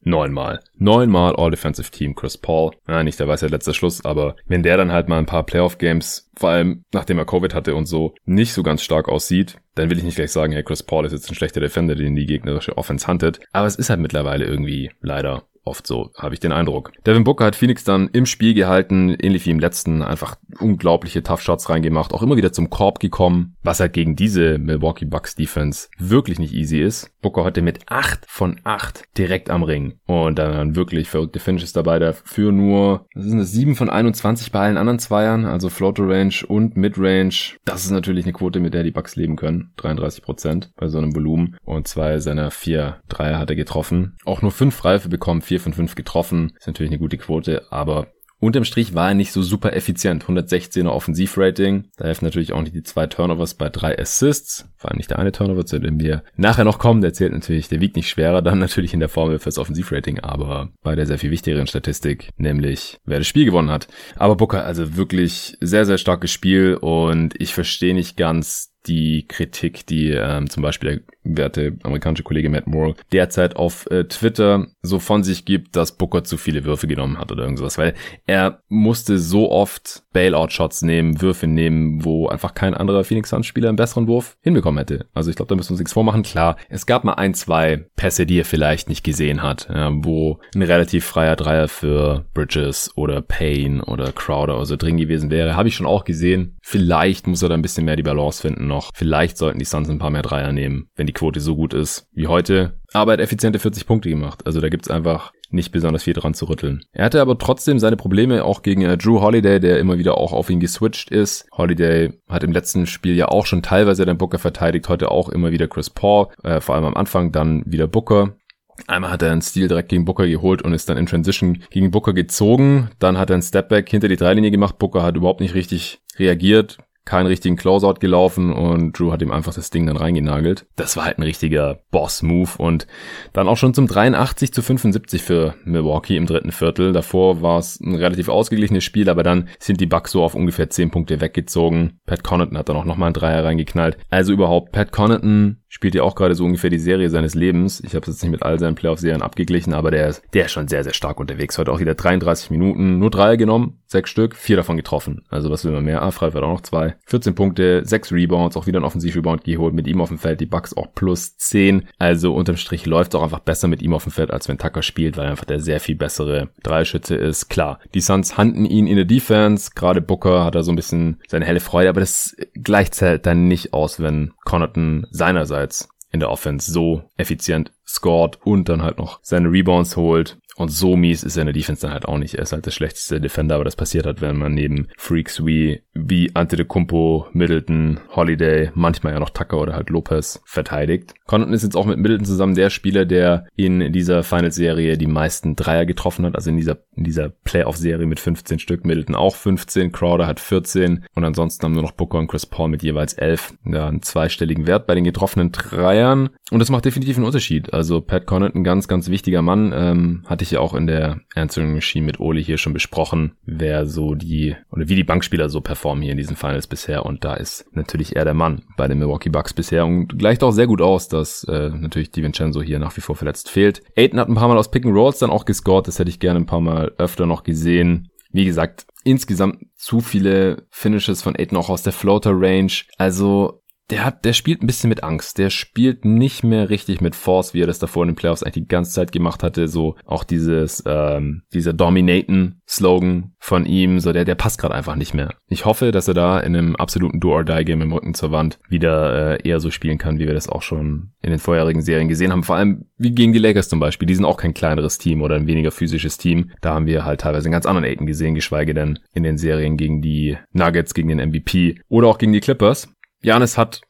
Neunmal. Neunmal All-Defensive Team Chris Paul. Ja, nicht der weiß ja letzter Schluss, aber wenn der dann halt mal ein paar Playoff-Games, vor allem nachdem er Covid hatte und so, nicht so ganz stark aussieht, dann will ich nicht gleich sagen, hey, Chris Paul ist jetzt ein schlechter Defender, den die gegnerische Offense huntet. Aber es ist halt mittlerweile irgendwie leider oft so, habe ich den Eindruck. Devin Booker hat Phoenix dann im Spiel gehalten, ähnlich wie im letzten, einfach unglaubliche Tough Shots reingemacht, auch immer wieder zum Korb gekommen, was halt gegen diese Milwaukee Bucks Defense wirklich nicht easy ist. Booker heute mit 8 von 8 direkt am Ring und dann wirklich verrückte Finishes dabei, dafür nur, das sind das 7 von 21 bei allen anderen Zweiern, also Floater Range und Mid Range. Das ist natürlich eine Quote, mit der die Bucks leben können, 33% bei so einem Volumen und zwei seiner vier Dreier hat er getroffen. Auch nur fünf Reife bekommen, 4 von 5 getroffen. Ist natürlich eine gute Quote, aber Unterm Strich war er nicht so super effizient. 116er Offensivrating. Da helfen natürlich auch nicht die zwei Turnovers bei drei Assists. Vor allem nicht der eine Turnover, zu dem wir nachher noch kommen. Der zählt natürlich, der wiegt nicht schwerer dann [LAUGHS] natürlich in der Formel fürs Offensivrating, aber bei der sehr viel wichtigeren Statistik, nämlich wer das Spiel gewonnen hat. Aber Booker, also wirklich sehr, sehr starkes Spiel und ich verstehe nicht ganz die Kritik, die ähm, zum Beispiel werte amerikanische Kollege Matt Moore derzeit auf äh, Twitter so von sich gibt, dass Booker zu viele Würfe genommen hat oder irgendwas, weil er musste so oft Bailout-Shots nehmen, Würfe nehmen, wo einfach kein anderer Phoenix Suns-Spieler einen besseren Wurf hinbekommen hätte. Also ich glaube, da müssen wir uns nichts vormachen. Klar, es gab mal ein, zwei Pässe, die er vielleicht nicht gesehen hat, ja, wo ein relativ freier Dreier für Bridges oder Payne oder Crowder oder so drin gewesen wäre. Habe ich schon auch gesehen. Vielleicht muss er da ein bisschen mehr die Balance finden noch. Vielleicht sollten die Suns ein paar mehr Dreier nehmen, wenn die Quote so gut ist wie heute. Aber er hat effiziente 40 Punkte gemacht. Also da gibt's einfach nicht besonders viel dran zu rütteln. Er hatte aber trotzdem seine Probleme auch gegen äh, Drew Holiday, der immer wieder auch auf ihn geswitcht ist. Holiday hat im letzten Spiel ja auch schon teilweise den Booker verteidigt, heute auch immer wieder Chris Paul, äh, vor allem am Anfang dann wieder Booker. Einmal hat er einen Stil direkt gegen Booker geholt und ist dann in Transition gegen Booker gezogen. Dann hat er einen Stepback hinter die Dreilinie gemacht. Booker hat überhaupt nicht richtig reagiert, keinen richtigen Closeout gelaufen und Drew hat ihm einfach das Ding dann reingenagelt. Das war halt ein richtiger Boss-Move und dann auch schon zum 83 zu 75 für Milwaukee im dritten Viertel. Davor war es ein relativ ausgeglichenes Spiel, aber dann sind die Bucks so auf ungefähr 10 Punkte weggezogen. Pat Connaughton hat dann auch nochmal einen Dreier reingeknallt. Also überhaupt, Pat Connaughton spielt ja auch gerade so ungefähr die Serie seines Lebens. Ich habe es jetzt nicht mit all seinen Playoff-Serien abgeglichen, aber der ist, der ist schon sehr, sehr stark unterwegs. Heute auch wieder 33 Minuten, nur drei genommen, sechs Stück, vier davon getroffen. Also was will man mehr? Ah, Freifeld auch noch zwei. 14 Punkte, sechs Rebounds, auch wieder ein Offensiv-Rebound geholt. Mit ihm auf dem Feld die Bucks auch plus 10. Also unterm Strich läuft auch einfach besser mit ihm auf dem Feld, als wenn Tucker spielt, weil er einfach der sehr viel bessere Dreischütze ist. Klar, die Suns handen ihn in der Defense. Gerade Booker hat da so ein bisschen seine helle Freude, aber das gleicht halt dann nicht aus, wenn Connaughton seinerseits in der Offense so effizient scored und dann halt noch seine Rebounds holt. Und so mies ist in der Defense dann halt auch nicht. Er ist halt der schlechteste Defender, aber das passiert halt, wenn man neben Freaks wie, wie Antetokounmpo, Middleton, Holiday, manchmal ja noch Tucker oder halt Lopez verteidigt. Condon ist jetzt auch mit Middleton zusammen der Spieler, der in dieser Finals-Serie die meisten Dreier getroffen hat, also in dieser, in dieser Playoff-Serie mit 15 Stück. Middleton auch 15, Crowder hat 14 und ansonsten haben nur noch Booker und Chris Paul mit jeweils 11. Ja, einen zweistelligen Wert bei den getroffenen Dreiern. Und das macht definitiv einen Unterschied. Also Pat Connaughton, ganz, ganz wichtiger Mann, ähm, hatte ich ja auch in der Machine mit Oli hier schon besprochen, wer so die, oder wie die Bankspieler so performen hier in diesen Finals bisher. Und da ist natürlich er der Mann bei den Milwaukee Bucks bisher und gleicht auch sehr gut aus, dass äh, natürlich DiVincenzo hier nach wie vor verletzt fehlt. Aiden hat ein paar Mal aus Pick and Rolls dann auch gescored, das hätte ich gerne ein paar Mal öfter noch gesehen. Wie gesagt, insgesamt zu viele Finishes von Aiden auch aus der Floater Range. Also der hat, der spielt ein bisschen mit Angst. Der spielt nicht mehr richtig mit Force, wie er das davor in den Playoffs eigentlich die ganze Zeit gemacht hatte. So auch dieses, ähm, dieser Dominaten-Slogan von ihm, so der, der passt gerade einfach nicht mehr. Ich hoffe, dass er da in einem absoluten Do-or-Die-Game im Rücken zur Wand wieder äh, eher so spielen kann, wie wir das auch schon in den vorherigen Serien gesehen haben. Vor allem wie gegen die Lakers zum Beispiel. Die sind auch kein kleineres Team oder ein weniger physisches Team. Da haben wir halt teilweise einen ganz anderen Aiden gesehen, geschweige denn in den Serien gegen die Nuggets, gegen den MVP oder auch gegen die Clippers. Janis hat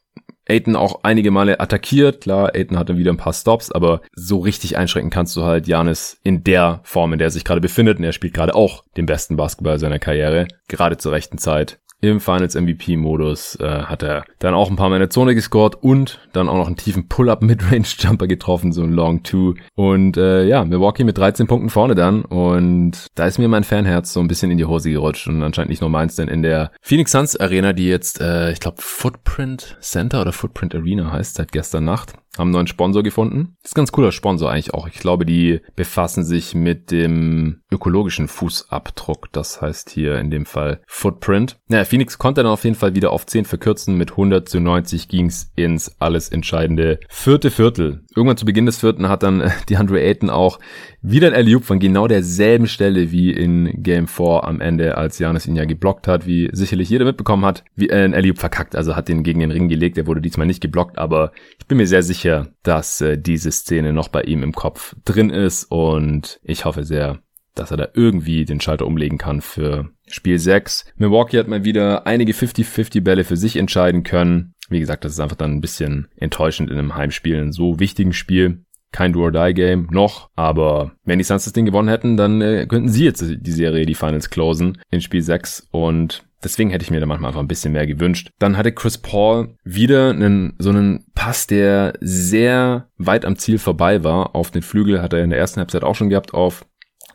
Aiton auch einige Male attackiert. Klar, Aiton hatte wieder ein paar Stops, aber so richtig einschränken kannst du halt Janis in der Form, in der er sich gerade befindet. Und er spielt gerade auch den besten Basketball seiner Karriere. Gerade zur rechten Zeit im Finals MVP-Modus äh, hat er dann auch ein paar Mal in der Zone gescored und dann auch noch einen tiefen Pull-Up Midrange-Jumper [LAUGHS] getroffen, so ein Long Two. Und äh, ja, Milwaukee mit 13 Punkten vorne dann und da ist mir mein Fanherz so ein bisschen in die Hose gerutscht und anscheinend nicht nur meins, denn in der Phoenix Suns Arena, die jetzt, äh, ich glaube, Footprint Center oder Footprint Arena heißt seit gestern Nacht, haben einen neuen Sponsor gefunden. ist ein ganz cooler Sponsor eigentlich auch. Ich glaube, die befassen sich mit dem ökologischen Fußabdruck. Das heißt hier in dem Fall Footprint. Naja, Phoenix konnte dann auf jeden Fall wieder auf 10 verkürzen. Mit 100 zu 90 ging's ins alles entscheidende vierte Viertel. Irgendwann zu Beginn des vierten hat dann [LAUGHS] die Andre Ayton auch wieder ein Alley von genau derselben Stelle wie in Game 4 am Ende, als Janis ihn ja geblockt hat, wie sicherlich jeder mitbekommen hat, wie äh, ein Alley verkackt, also hat den gegen den Ring gelegt, er wurde diesmal nicht geblockt, aber ich bin mir sehr sicher, dass äh, diese Szene noch bei ihm im Kopf drin ist und ich hoffe sehr, dass er da irgendwie den Schalter umlegen kann für Spiel 6. Milwaukee hat mal wieder einige 50-50 Bälle für sich entscheiden können. Wie gesagt, das ist einfach dann ein bisschen enttäuschend in einem Heimspiel, in so wichtigen Spiel kein Do-or-Die-Game noch, aber wenn die Suns das Ding gewonnen hätten, dann äh, könnten sie jetzt die Serie, die Finals closen in Spiel 6 und Deswegen hätte ich mir da manchmal einfach ein bisschen mehr gewünscht. Dann hatte Chris Paul wieder einen, so einen Pass, der sehr weit am Ziel vorbei war. Auf den Flügel hat er in der ersten Halbzeit auch schon gehabt auf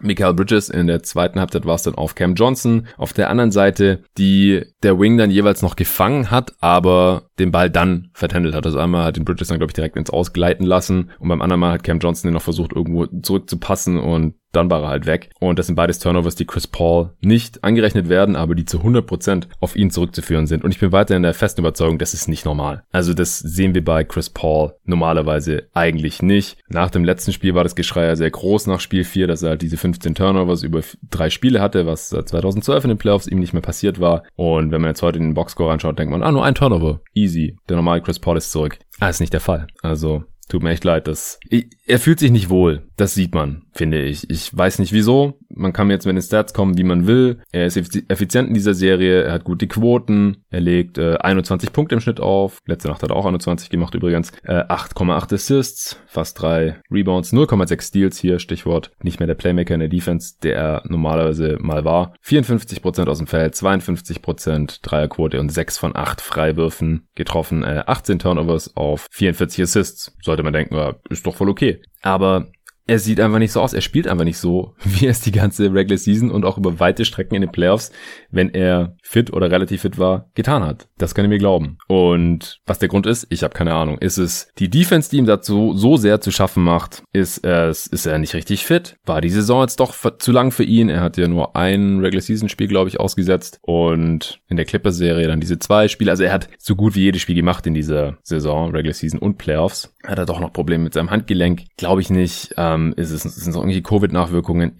Michael Bridges in der zweiten Halbzeit war es dann auf Cam Johnson. Auf der anderen Seite, die der Wing dann jeweils noch gefangen hat, aber den Ball dann vertändelt hat. Also einmal hat den Bridges dann, glaube ich, direkt ins Ausgleiten lassen und beim anderen Mal hat Cam Johnson den noch versucht, irgendwo zurückzupassen und dann war er halt weg. Und das sind beides Turnovers, die Chris Paul nicht angerechnet werden, aber die zu 100% auf ihn zurückzuführen sind. Und ich bin weiterhin der festen Überzeugung, das ist nicht normal. Also das sehen wir bei Chris Paul normalerweise eigentlich nicht. Nach dem letzten Spiel war das Geschrei ja sehr groß nach Spiel 4, dass er halt diese 15 Turnovers über drei Spiele hatte, was 2012 in den Playoffs ihm nicht mehr passiert war. Und wenn man jetzt heute in den Boxscore anschaut, denkt man, ah, nur ein Turnover. Easy. Der normale Chris Paul ist zurück. Ah, ist nicht der Fall. Also Tut mir echt leid, dass er fühlt sich nicht wohl. Das sieht man, finde ich. Ich weiß nicht wieso. Man kann jetzt mit den Stats kommen, wie man will. Er ist effizient in dieser Serie. Er hat gute Quoten. Er legt äh, 21 Punkte im Schnitt auf. Letzte Nacht hat er auch 21 gemacht übrigens. Äh, 8,8 Assists, fast 3 Rebounds, 0,6 Steals hier. Stichwort nicht mehr der Playmaker in der Defense, der er normalerweise mal war. 54% aus dem Feld, 52% Dreierquote und 6 von 8 Freiwürfen getroffen. Äh, 18 Turnovers auf 44 Assists. Sollte sollte man denken, ja, ist doch voll okay. Aber er sieht einfach nicht so aus. Er spielt einfach nicht so, [LAUGHS] wie er es die ganze Regular Season und auch über weite Strecken in den Playoffs, wenn er fit oder relativ fit war, getan hat. Das kann ich mir glauben. Und was der Grund ist, ich habe keine Ahnung. Ist es die Defense, die ihm dazu so sehr zu schaffen macht? Ist es, ist er nicht richtig fit? War die Saison jetzt doch zu lang für ihn? Er hat ja nur ein Regular Season Spiel, glaube ich, ausgesetzt und in der Clippers Serie dann diese zwei Spiele. Also er hat so gut wie jedes Spiel gemacht in dieser Saison, Regular Season und Playoffs. Hat er doch noch Probleme mit seinem Handgelenk? Glaube ich nicht. Ähm, ist es sind es irgendwie Covid-Nachwirkungen?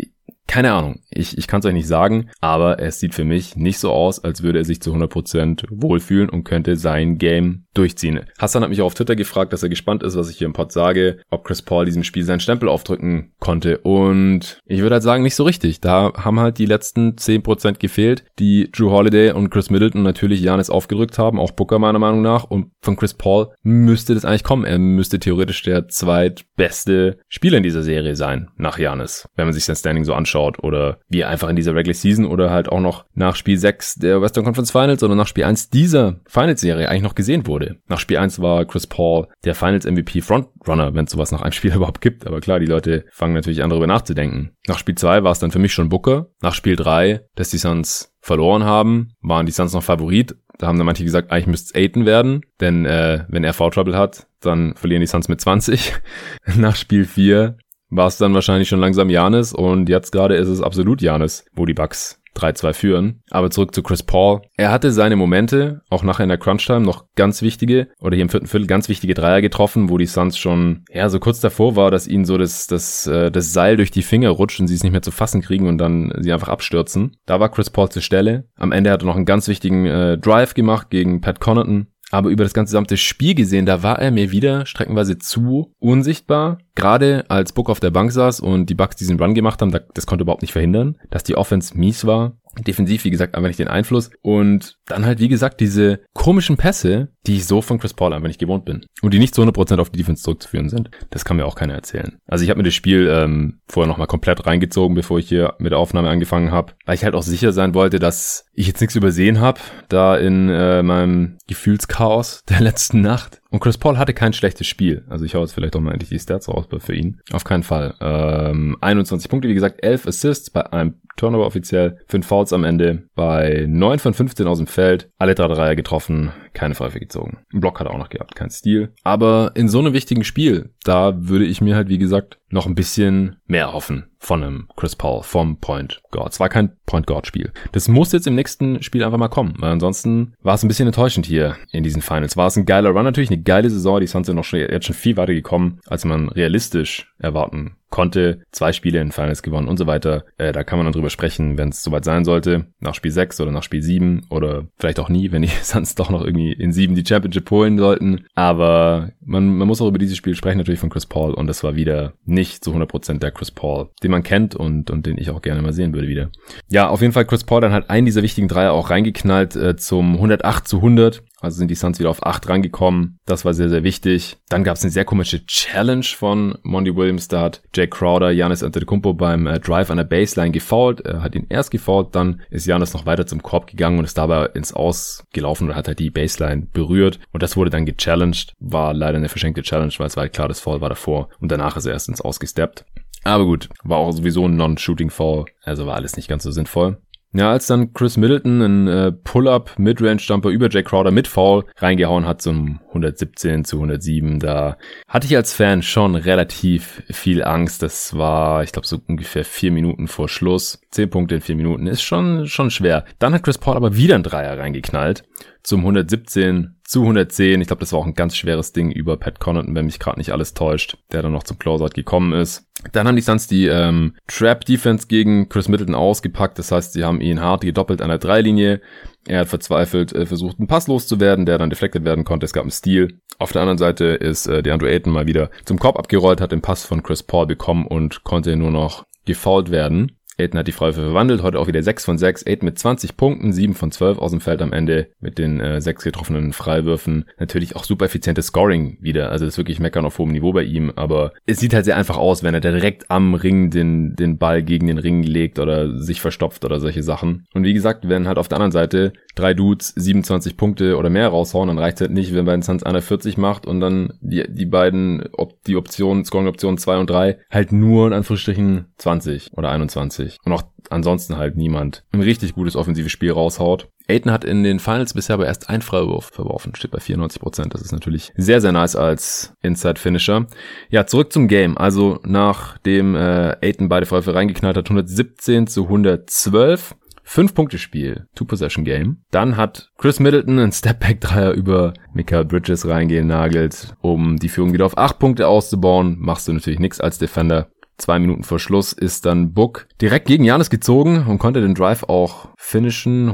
Keine Ahnung, ich, ich kann es euch nicht sagen, aber es sieht für mich nicht so aus, als würde er sich zu 100% wohlfühlen und könnte sein Game durchziehen. Hassan hat mich auch auf Twitter gefragt, dass er gespannt ist, was ich hier im Pod sage, ob Chris Paul diesem Spiel seinen Stempel aufdrücken konnte und ich würde halt sagen, nicht so richtig. Da haben halt die letzten 10% gefehlt, die Drew Holiday und Chris Middleton natürlich Janis aufgedrückt haben, auch Booker meiner Meinung nach und von Chris Paul müsste das eigentlich kommen. Er müsste theoretisch der zweitbeste Spieler in dieser Serie sein, nach Janis, wenn man sich sein Standing so anschaut oder wie einfach in dieser Regular Season oder halt auch noch nach Spiel 6 der Western Conference Finals oder nach Spiel 1 dieser Finals-Serie eigentlich noch gesehen wurde. Nach Spiel 1 war Chris Paul der Finals MVP Frontrunner, wenn es sowas nach einem Spiel [LAUGHS] überhaupt gibt. Aber klar, die Leute fangen natürlich an darüber nachzudenken. Nach Spiel 2 war es dann für mich schon Booker. Nach Spiel 3, dass die Suns verloren haben, waren die Suns noch Favorit. Da haben dann manche gesagt, eigentlich müsste es Aiden werden, denn äh, wenn er Foul Trouble hat, dann verlieren die Suns mit 20. [LAUGHS] Nach Spiel 4 war es dann wahrscheinlich schon langsam Janis und jetzt gerade ist es absolut Janis, wo die Bucks 3-2 führen. Aber zurück zu Chris Paul. Er hatte seine Momente, auch nachher in der Crunch-Time noch ganz wichtige, oder hier im vierten Viertel ganz wichtige Dreier getroffen, wo die Suns schon, ja, so kurz davor war, dass ihnen so das, das, äh, das Seil durch die Finger rutscht und sie es nicht mehr zu fassen kriegen und dann sie einfach abstürzen. Da war Chris Paul zur Stelle. Am Ende hat er noch einen ganz wichtigen äh, Drive gemacht gegen Pat Connaughton. Aber über das ganze gesamte Spiel gesehen, da war er mir wieder streckenweise zu unsichtbar. Gerade als Book auf der Bank saß und die Bucks diesen Run gemacht haben, das konnte überhaupt nicht verhindern, dass die Offense mies war. Defensiv, wie gesagt, einfach nicht den Einfluss. Und dann halt, wie gesagt, diese komischen Pässe, die ich so von Chris Paul einfach nicht gewohnt bin. Und die nicht zu 100% auf die Defense zurückzuführen sind. Das kann mir auch keiner erzählen. Also ich habe mir das Spiel ähm, vorher nochmal komplett reingezogen, bevor ich hier mit der Aufnahme angefangen habe. Weil ich halt auch sicher sein wollte, dass ich jetzt nichts übersehen habe, da in äh, meinem Gefühlschaos der [LAUGHS] letzten Nacht. Und Chris Paul hatte kein schlechtes Spiel. Also ich hau jetzt vielleicht auch mal endlich die Stats raus für ihn. Auf keinen Fall. Ähm, 21 Punkte, wie gesagt, 11 Assists bei einem Turnover offiziell, 5 Fouls am Ende, bei 9 von 15 aus dem Feld, alle drei Dreier getroffen, keine Pfeife gezogen. Ein Block hat er auch noch gehabt, kein Stil. Aber in so einem wichtigen Spiel, da würde ich mir halt, wie gesagt, noch ein bisschen mehr hoffen von einem Chris Paul, vom Point Guard. Es war kein Point Guard Spiel. Das muss jetzt im nächsten Spiel einfach mal kommen, weil ansonsten war es ein bisschen enttäuschend hier in diesen Finals. War es ein geiler Run, natürlich eine geile Saison. Die Suns sind noch schon, jetzt schon viel weiter gekommen, als man realistisch erwarten konnte, zwei Spiele in Finals gewonnen und so weiter. Äh, da kann man dann drüber sprechen, wenn es soweit sein sollte, nach Spiel 6 oder nach Spiel 7 oder vielleicht auch nie, wenn die [LAUGHS] Suns doch noch irgendwie in 7 die Championship holen sollten. Aber man, man muss auch über dieses Spiel sprechen, natürlich von Chris Paul und das war wieder nicht zu 100% der Chris Paul, den man kennt und, und den ich auch gerne mal sehen würde wieder. Ja, auf jeden Fall Chris Paul dann halt einen dieser wichtigen Dreier auch reingeknallt äh, zum 108 zu 100 also sind die Suns wieder auf 8 rangekommen. Das war sehr, sehr wichtig. Dann gab es eine sehr komische Challenge von Monty Williams. Da hat Jay Crowder Janis Antetokounmpo beim äh, Drive an der Baseline gefoult. Er hat ihn erst gefoult, dann ist Janis noch weiter zum Korb gegangen und ist dabei ins Aus gelaufen und hat halt die Baseline berührt. Und das wurde dann gechallenged. War leider eine verschenkte Challenge, weil es war halt klar, das Foul war davor. Und danach ist er erst ins Aus gesteppt. Aber gut, war auch sowieso ein Non-Shooting-Foul, also war alles nicht ganz so sinnvoll. Ja, als dann Chris Middleton einen äh, Pull-up Midrange-Jumper über Jay Crowder mit Foul reingehauen hat zum 117 zu 107, da hatte ich als Fan schon relativ viel Angst. Das war, ich glaube, so ungefähr vier Minuten vor Schluss. Zehn Punkte in vier Minuten ist schon, schon schwer. Dann hat Chris Paul aber wieder einen Dreier reingeknallt zum 117 zu 110. Ich glaube, das war auch ein ganz schweres Ding über Pat Connaughton, wenn mich gerade nicht alles täuscht, der dann noch zum Closeout gekommen ist. Dann haben die Suns die ähm, Trap Defense gegen Chris Middleton ausgepackt. Das heißt, sie haben ihn hart gedoppelt an der Dreilinie. Er hat verzweifelt äh, versucht, einen Pass loszuwerden, der dann deflected werden konnte. Es gab einen Steal. Auf der anderen Seite ist äh, DeAndre Ayton mal wieder zum Korb abgerollt, hat den Pass von Chris Paul bekommen und konnte nur noch gefoult werden. Aiden hat die Freiwürfe verwandelt, heute auch wieder 6 von 6. Aiden mit 20 Punkten, 7 von 12 aus dem Feld am Ende mit den äh, 6 getroffenen Freiwürfen. Natürlich auch super effizientes Scoring wieder. Also das ist wirklich meckern auf hohem Niveau bei ihm. Aber es sieht halt sehr einfach aus, wenn er direkt am Ring den, den Ball gegen den Ring legt oder sich verstopft oder solche Sachen. Und wie gesagt, wenn halt auf der anderen Seite drei Dudes 27 Punkte oder mehr raushauen, dann reicht es halt nicht, wenn bei den Suns einer 40 macht und dann die, die beiden, ob die Optionen, Scoring-Optionen 2 und 3 halt nur in Anführungsstrichen 20 oder 21 20. Und auch ansonsten halt niemand ein richtig gutes offensives Spiel raushaut. Aiton hat in den Finals bisher aber erst ein Freiwurf verworfen, steht bei 94%. Das ist natürlich sehr, sehr nice als Inside-Finisher. Ja, zurück zum Game. Also nachdem äh, Aiton beide Freiwürfe reingeknallt hat, 117 zu 112. Fünf-Punkte-Spiel, Two-Possession-Game. Dann hat Chris Middleton einen Stepback-Dreier über Michael Bridges reingehen nagelt, um die Führung wieder auf acht Punkte auszubauen. Machst du natürlich nichts als Defender. Zwei Minuten vor Schluss ist dann Book direkt gegen Janis gezogen und konnte den Drive auch finishen.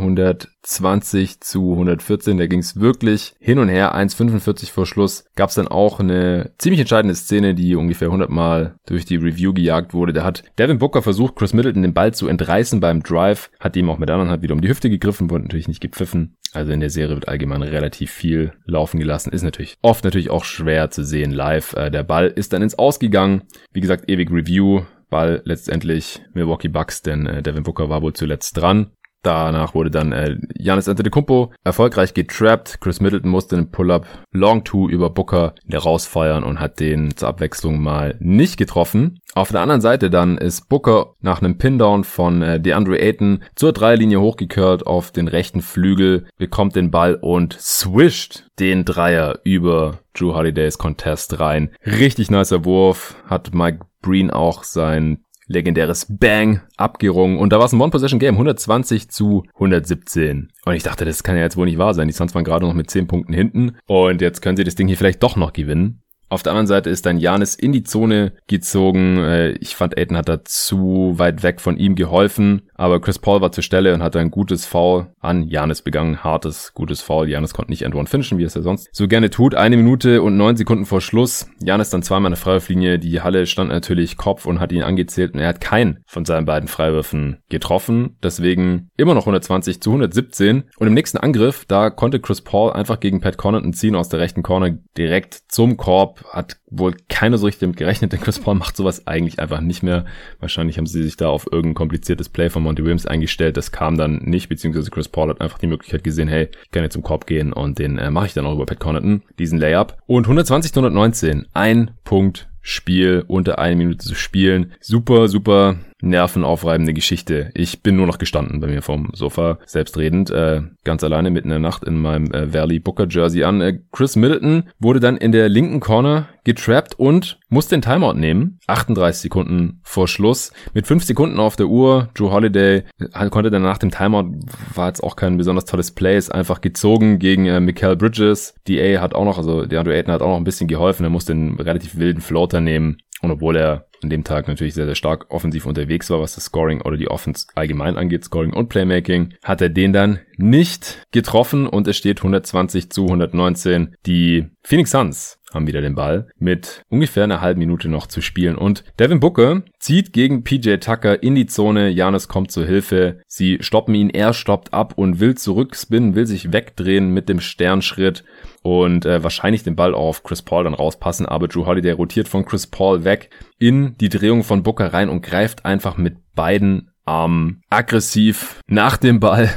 120 zu 114. Da ging es wirklich hin und her. 1,45 vor Schluss gab es dann auch eine ziemlich entscheidende Szene, die ungefähr 100 Mal durch die Review gejagt wurde. Da hat Devin Booker versucht, Chris Middleton den Ball zu entreißen beim Drive, hat ihm auch mit der anderen Hand wieder um die Hüfte gegriffen, wurde natürlich nicht gepfiffen. Also in der Serie wird allgemein relativ viel laufen gelassen. Ist natürlich oft natürlich auch schwer zu sehen live. Äh, der Ball ist dann ins Ausgegangen. Wie gesagt, ewig Review. Ball letztendlich Milwaukee Bucks, denn äh, Devin Booker war wohl zuletzt dran. Danach wurde dann äh, Giannis Antetokounmpo erfolgreich getrappt. Chris Middleton musste den Pull-up Long Two über Booker rausfeiern und hat den zur Abwechslung mal nicht getroffen. Auf der anderen Seite dann ist Booker nach einem Pindown von äh, DeAndre Ayton zur Dreierlinie hochgekehrt auf den rechten Flügel, bekommt den Ball und swischt den Dreier über Drew Holidays Contest rein. Richtig nicer Wurf, hat Mike Breen auch sein legendäres Bang abgerungen und da war es ein One-Possession-Game, 120 zu 117. Und ich dachte, das kann ja jetzt wohl nicht wahr sein. Die Suns waren gerade noch mit 10 Punkten hinten und jetzt können sie das Ding hier vielleicht doch noch gewinnen. Auf der anderen Seite ist dann Janis in die Zone gezogen. Äh, ich fand, Aiden hat da zu weit weg von ihm geholfen. Aber Chris Paul war zur Stelle und hat ein gutes Foul an Janis begangen. Hartes, gutes Foul. Janis konnte nicht end one finishen, wie es ja sonst so gerne tut. Eine Minute und neun Sekunden vor Schluss. Janis dann zweimal eine Freiwurflinie. Die Halle stand natürlich Kopf und hat ihn angezählt und er hat keinen von seinen beiden Freiwürfen getroffen. Deswegen immer noch 120 zu 117. Und im nächsten Angriff, da konnte Chris Paul einfach gegen Pat Connaughton ziehen aus der rechten Corner direkt zum Korb. Hat wohl keiner so richtig damit gerechnet, denn Chris Paul macht sowas eigentlich einfach nicht mehr. Wahrscheinlich haben sie sich da auf irgendein kompliziertes Play von Monty Williams eingestellt. Das kam dann nicht, beziehungsweise Chris Paul hat einfach die Möglichkeit gesehen, hey, ich kann jetzt zum Korb gehen und den äh, mache ich dann auch über Pat Connaughton, diesen Layup. Und 120 zu 119, ein Punkt Spiel unter eine Minute zu spielen. Super, super nervenaufreibende Geschichte. Ich bin nur noch gestanden bei mir vom Sofa, selbstredend, äh, ganz alleine mitten in der Nacht in meinem äh, Valley Booker Jersey an. Äh, Chris Middleton wurde dann in der linken Corner getrappt und musste den Timeout nehmen. 38 Sekunden vor Schluss. Mit 5 Sekunden auf der Uhr. Joe Holiday äh, konnte dann nach dem Timeout, war jetzt auch kein besonders tolles Play, ist einfach gezogen gegen äh, Mikael Bridges. DA hat auch noch, also DeAndre Ayton hat auch noch ein bisschen geholfen. Er musste einen relativ wilden Floater nehmen. Und obwohl er an dem Tag natürlich sehr, sehr stark offensiv unterwegs war, was das Scoring oder die Offense allgemein angeht, Scoring und Playmaking, hat er den dann nicht getroffen und es steht 120 zu 119. Die Phoenix Suns haben wieder den Ball mit ungefähr einer halben Minute noch zu spielen und Devin Booker zieht gegen PJ Tucker in die Zone. Janis kommt zur Hilfe. Sie stoppen ihn, er stoppt ab und will zurückspinnen, will sich wegdrehen mit dem Sternschritt und äh, wahrscheinlich den Ball auf Chris Paul dann rauspassen, aber Drew Holiday rotiert von Chris Paul weg in die Drehung von Booker rein und greift einfach mit beiden Armen aggressiv nach dem Ball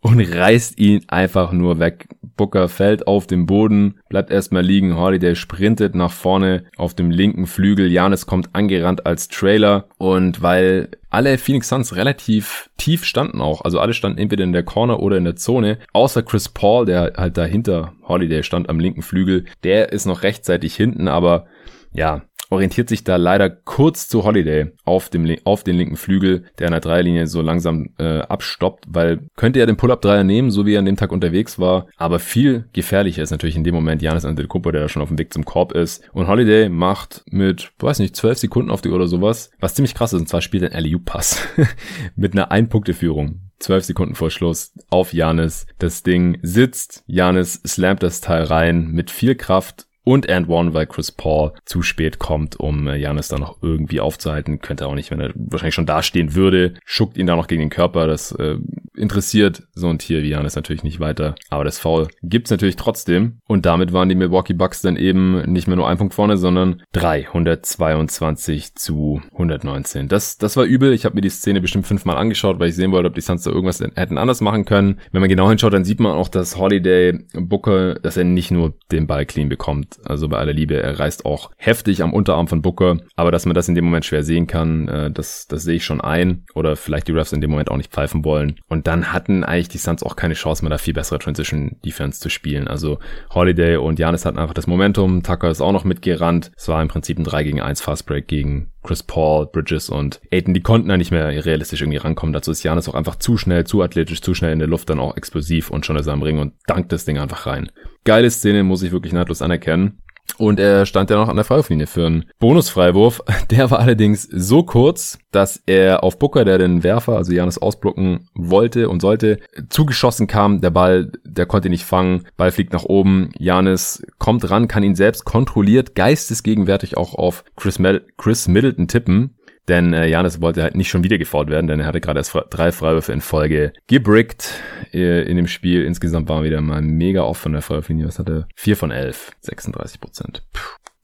und reißt ihn einfach nur weg. Booker fällt auf den Boden, bleibt erstmal liegen. Holiday sprintet nach vorne auf dem linken Flügel. Janis kommt angerannt als Trailer und weil alle Phoenix Suns relativ tief standen auch. Also alle standen entweder in der Corner oder in der Zone. Außer Chris Paul, der halt dahinter Holiday stand am linken Flügel. Der ist noch rechtzeitig hinten, aber ja, orientiert sich da leider kurz zu Holiday auf dem auf den linken Flügel, der an der Dreierlinie so langsam äh, abstoppt, weil könnte er den Pull-up-Dreier nehmen, so wie er an dem Tag unterwegs war, aber viel gefährlicher ist natürlich in dem Moment Janis Antetokounmpo, der da schon auf dem Weg zum Korb ist und Holiday macht mit, weiß nicht, zwölf Sekunden auf die oder sowas, was ziemlich krass ist und zwar spielt er einen LU-Pass [LAUGHS] mit einer Ein-Punkte-Führung. 12 Sekunden vor Schluss auf Janis. Das Ding sitzt. Janis slammt das Teil rein mit viel Kraft und and one, weil Chris Paul zu spät kommt, um Janis äh, da noch irgendwie aufzuhalten. Könnte auch nicht, wenn er wahrscheinlich schon dastehen würde. Schuckt ihn da noch gegen den Körper. Das äh, interessiert so ein Tier wie Janis natürlich nicht weiter. Aber das Foul gibt's natürlich trotzdem. Und damit waren die Milwaukee Bucks dann eben nicht mehr nur ein Punkt vorne, sondern 322 zu 119. Das, das war übel. Ich habe mir die Szene bestimmt fünfmal angeschaut, weil ich sehen wollte, ob die Suns da irgendwas hätten anders machen können. Wenn man genau hinschaut, dann sieht man auch, dass Holiday Booker, dass er nicht nur den Ball clean bekommt also bei aller Liebe, er reißt auch heftig am Unterarm von Booker. Aber dass man das in dem Moment schwer sehen kann, äh, das, das sehe ich schon ein. Oder vielleicht die Refs in dem Moment auch nicht pfeifen wollen. Und dann hatten eigentlich die Suns auch keine Chance mehr, da viel bessere Transition Defense zu spielen. Also Holiday und Janis hatten einfach das Momentum. Tucker ist auch noch mitgerannt. Es war im Prinzip ein 3 gegen 1 Fastbreak gegen Chris Paul, Bridges und Aiden, die konnten da nicht mehr realistisch irgendwie rankommen. Dazu ist Janis auch einfach zu schnell, zu athletisch, zu schnell in der Luft, dann auch explosiv und schon ist er am Ring und dankt das Ding einfach rein. Geile Szene, muss ich wirklich nahtlos anerkennen. Und er stand ja noch an der Freiwurflinie für einen Bonusfreiwurf. [LAUGHS] Der war allerdings so kurz, dass er auf Booker, der den Werfer, also Janis ausblocken wollte und sollte, zugeschossen kam. Der Ball, der konnte nicht fangen. Ball fliegt nach oben. Janis kommt ran, kann ihn selbst kontrolliert, geistesgegenwärtig auch auf Chris, Mel Chris Middleton tippen. Denn äh, Janis wollte halt nicht schon wieder gefault werden, denn er hatte gerade erst drei Freiwürfe in Folge gebrickt äh, in dem Spiel. Insgesamt waren wir wieder mal mega off von der Freiwurflinie. Was hatte? Vier von elf, 36 Prozent.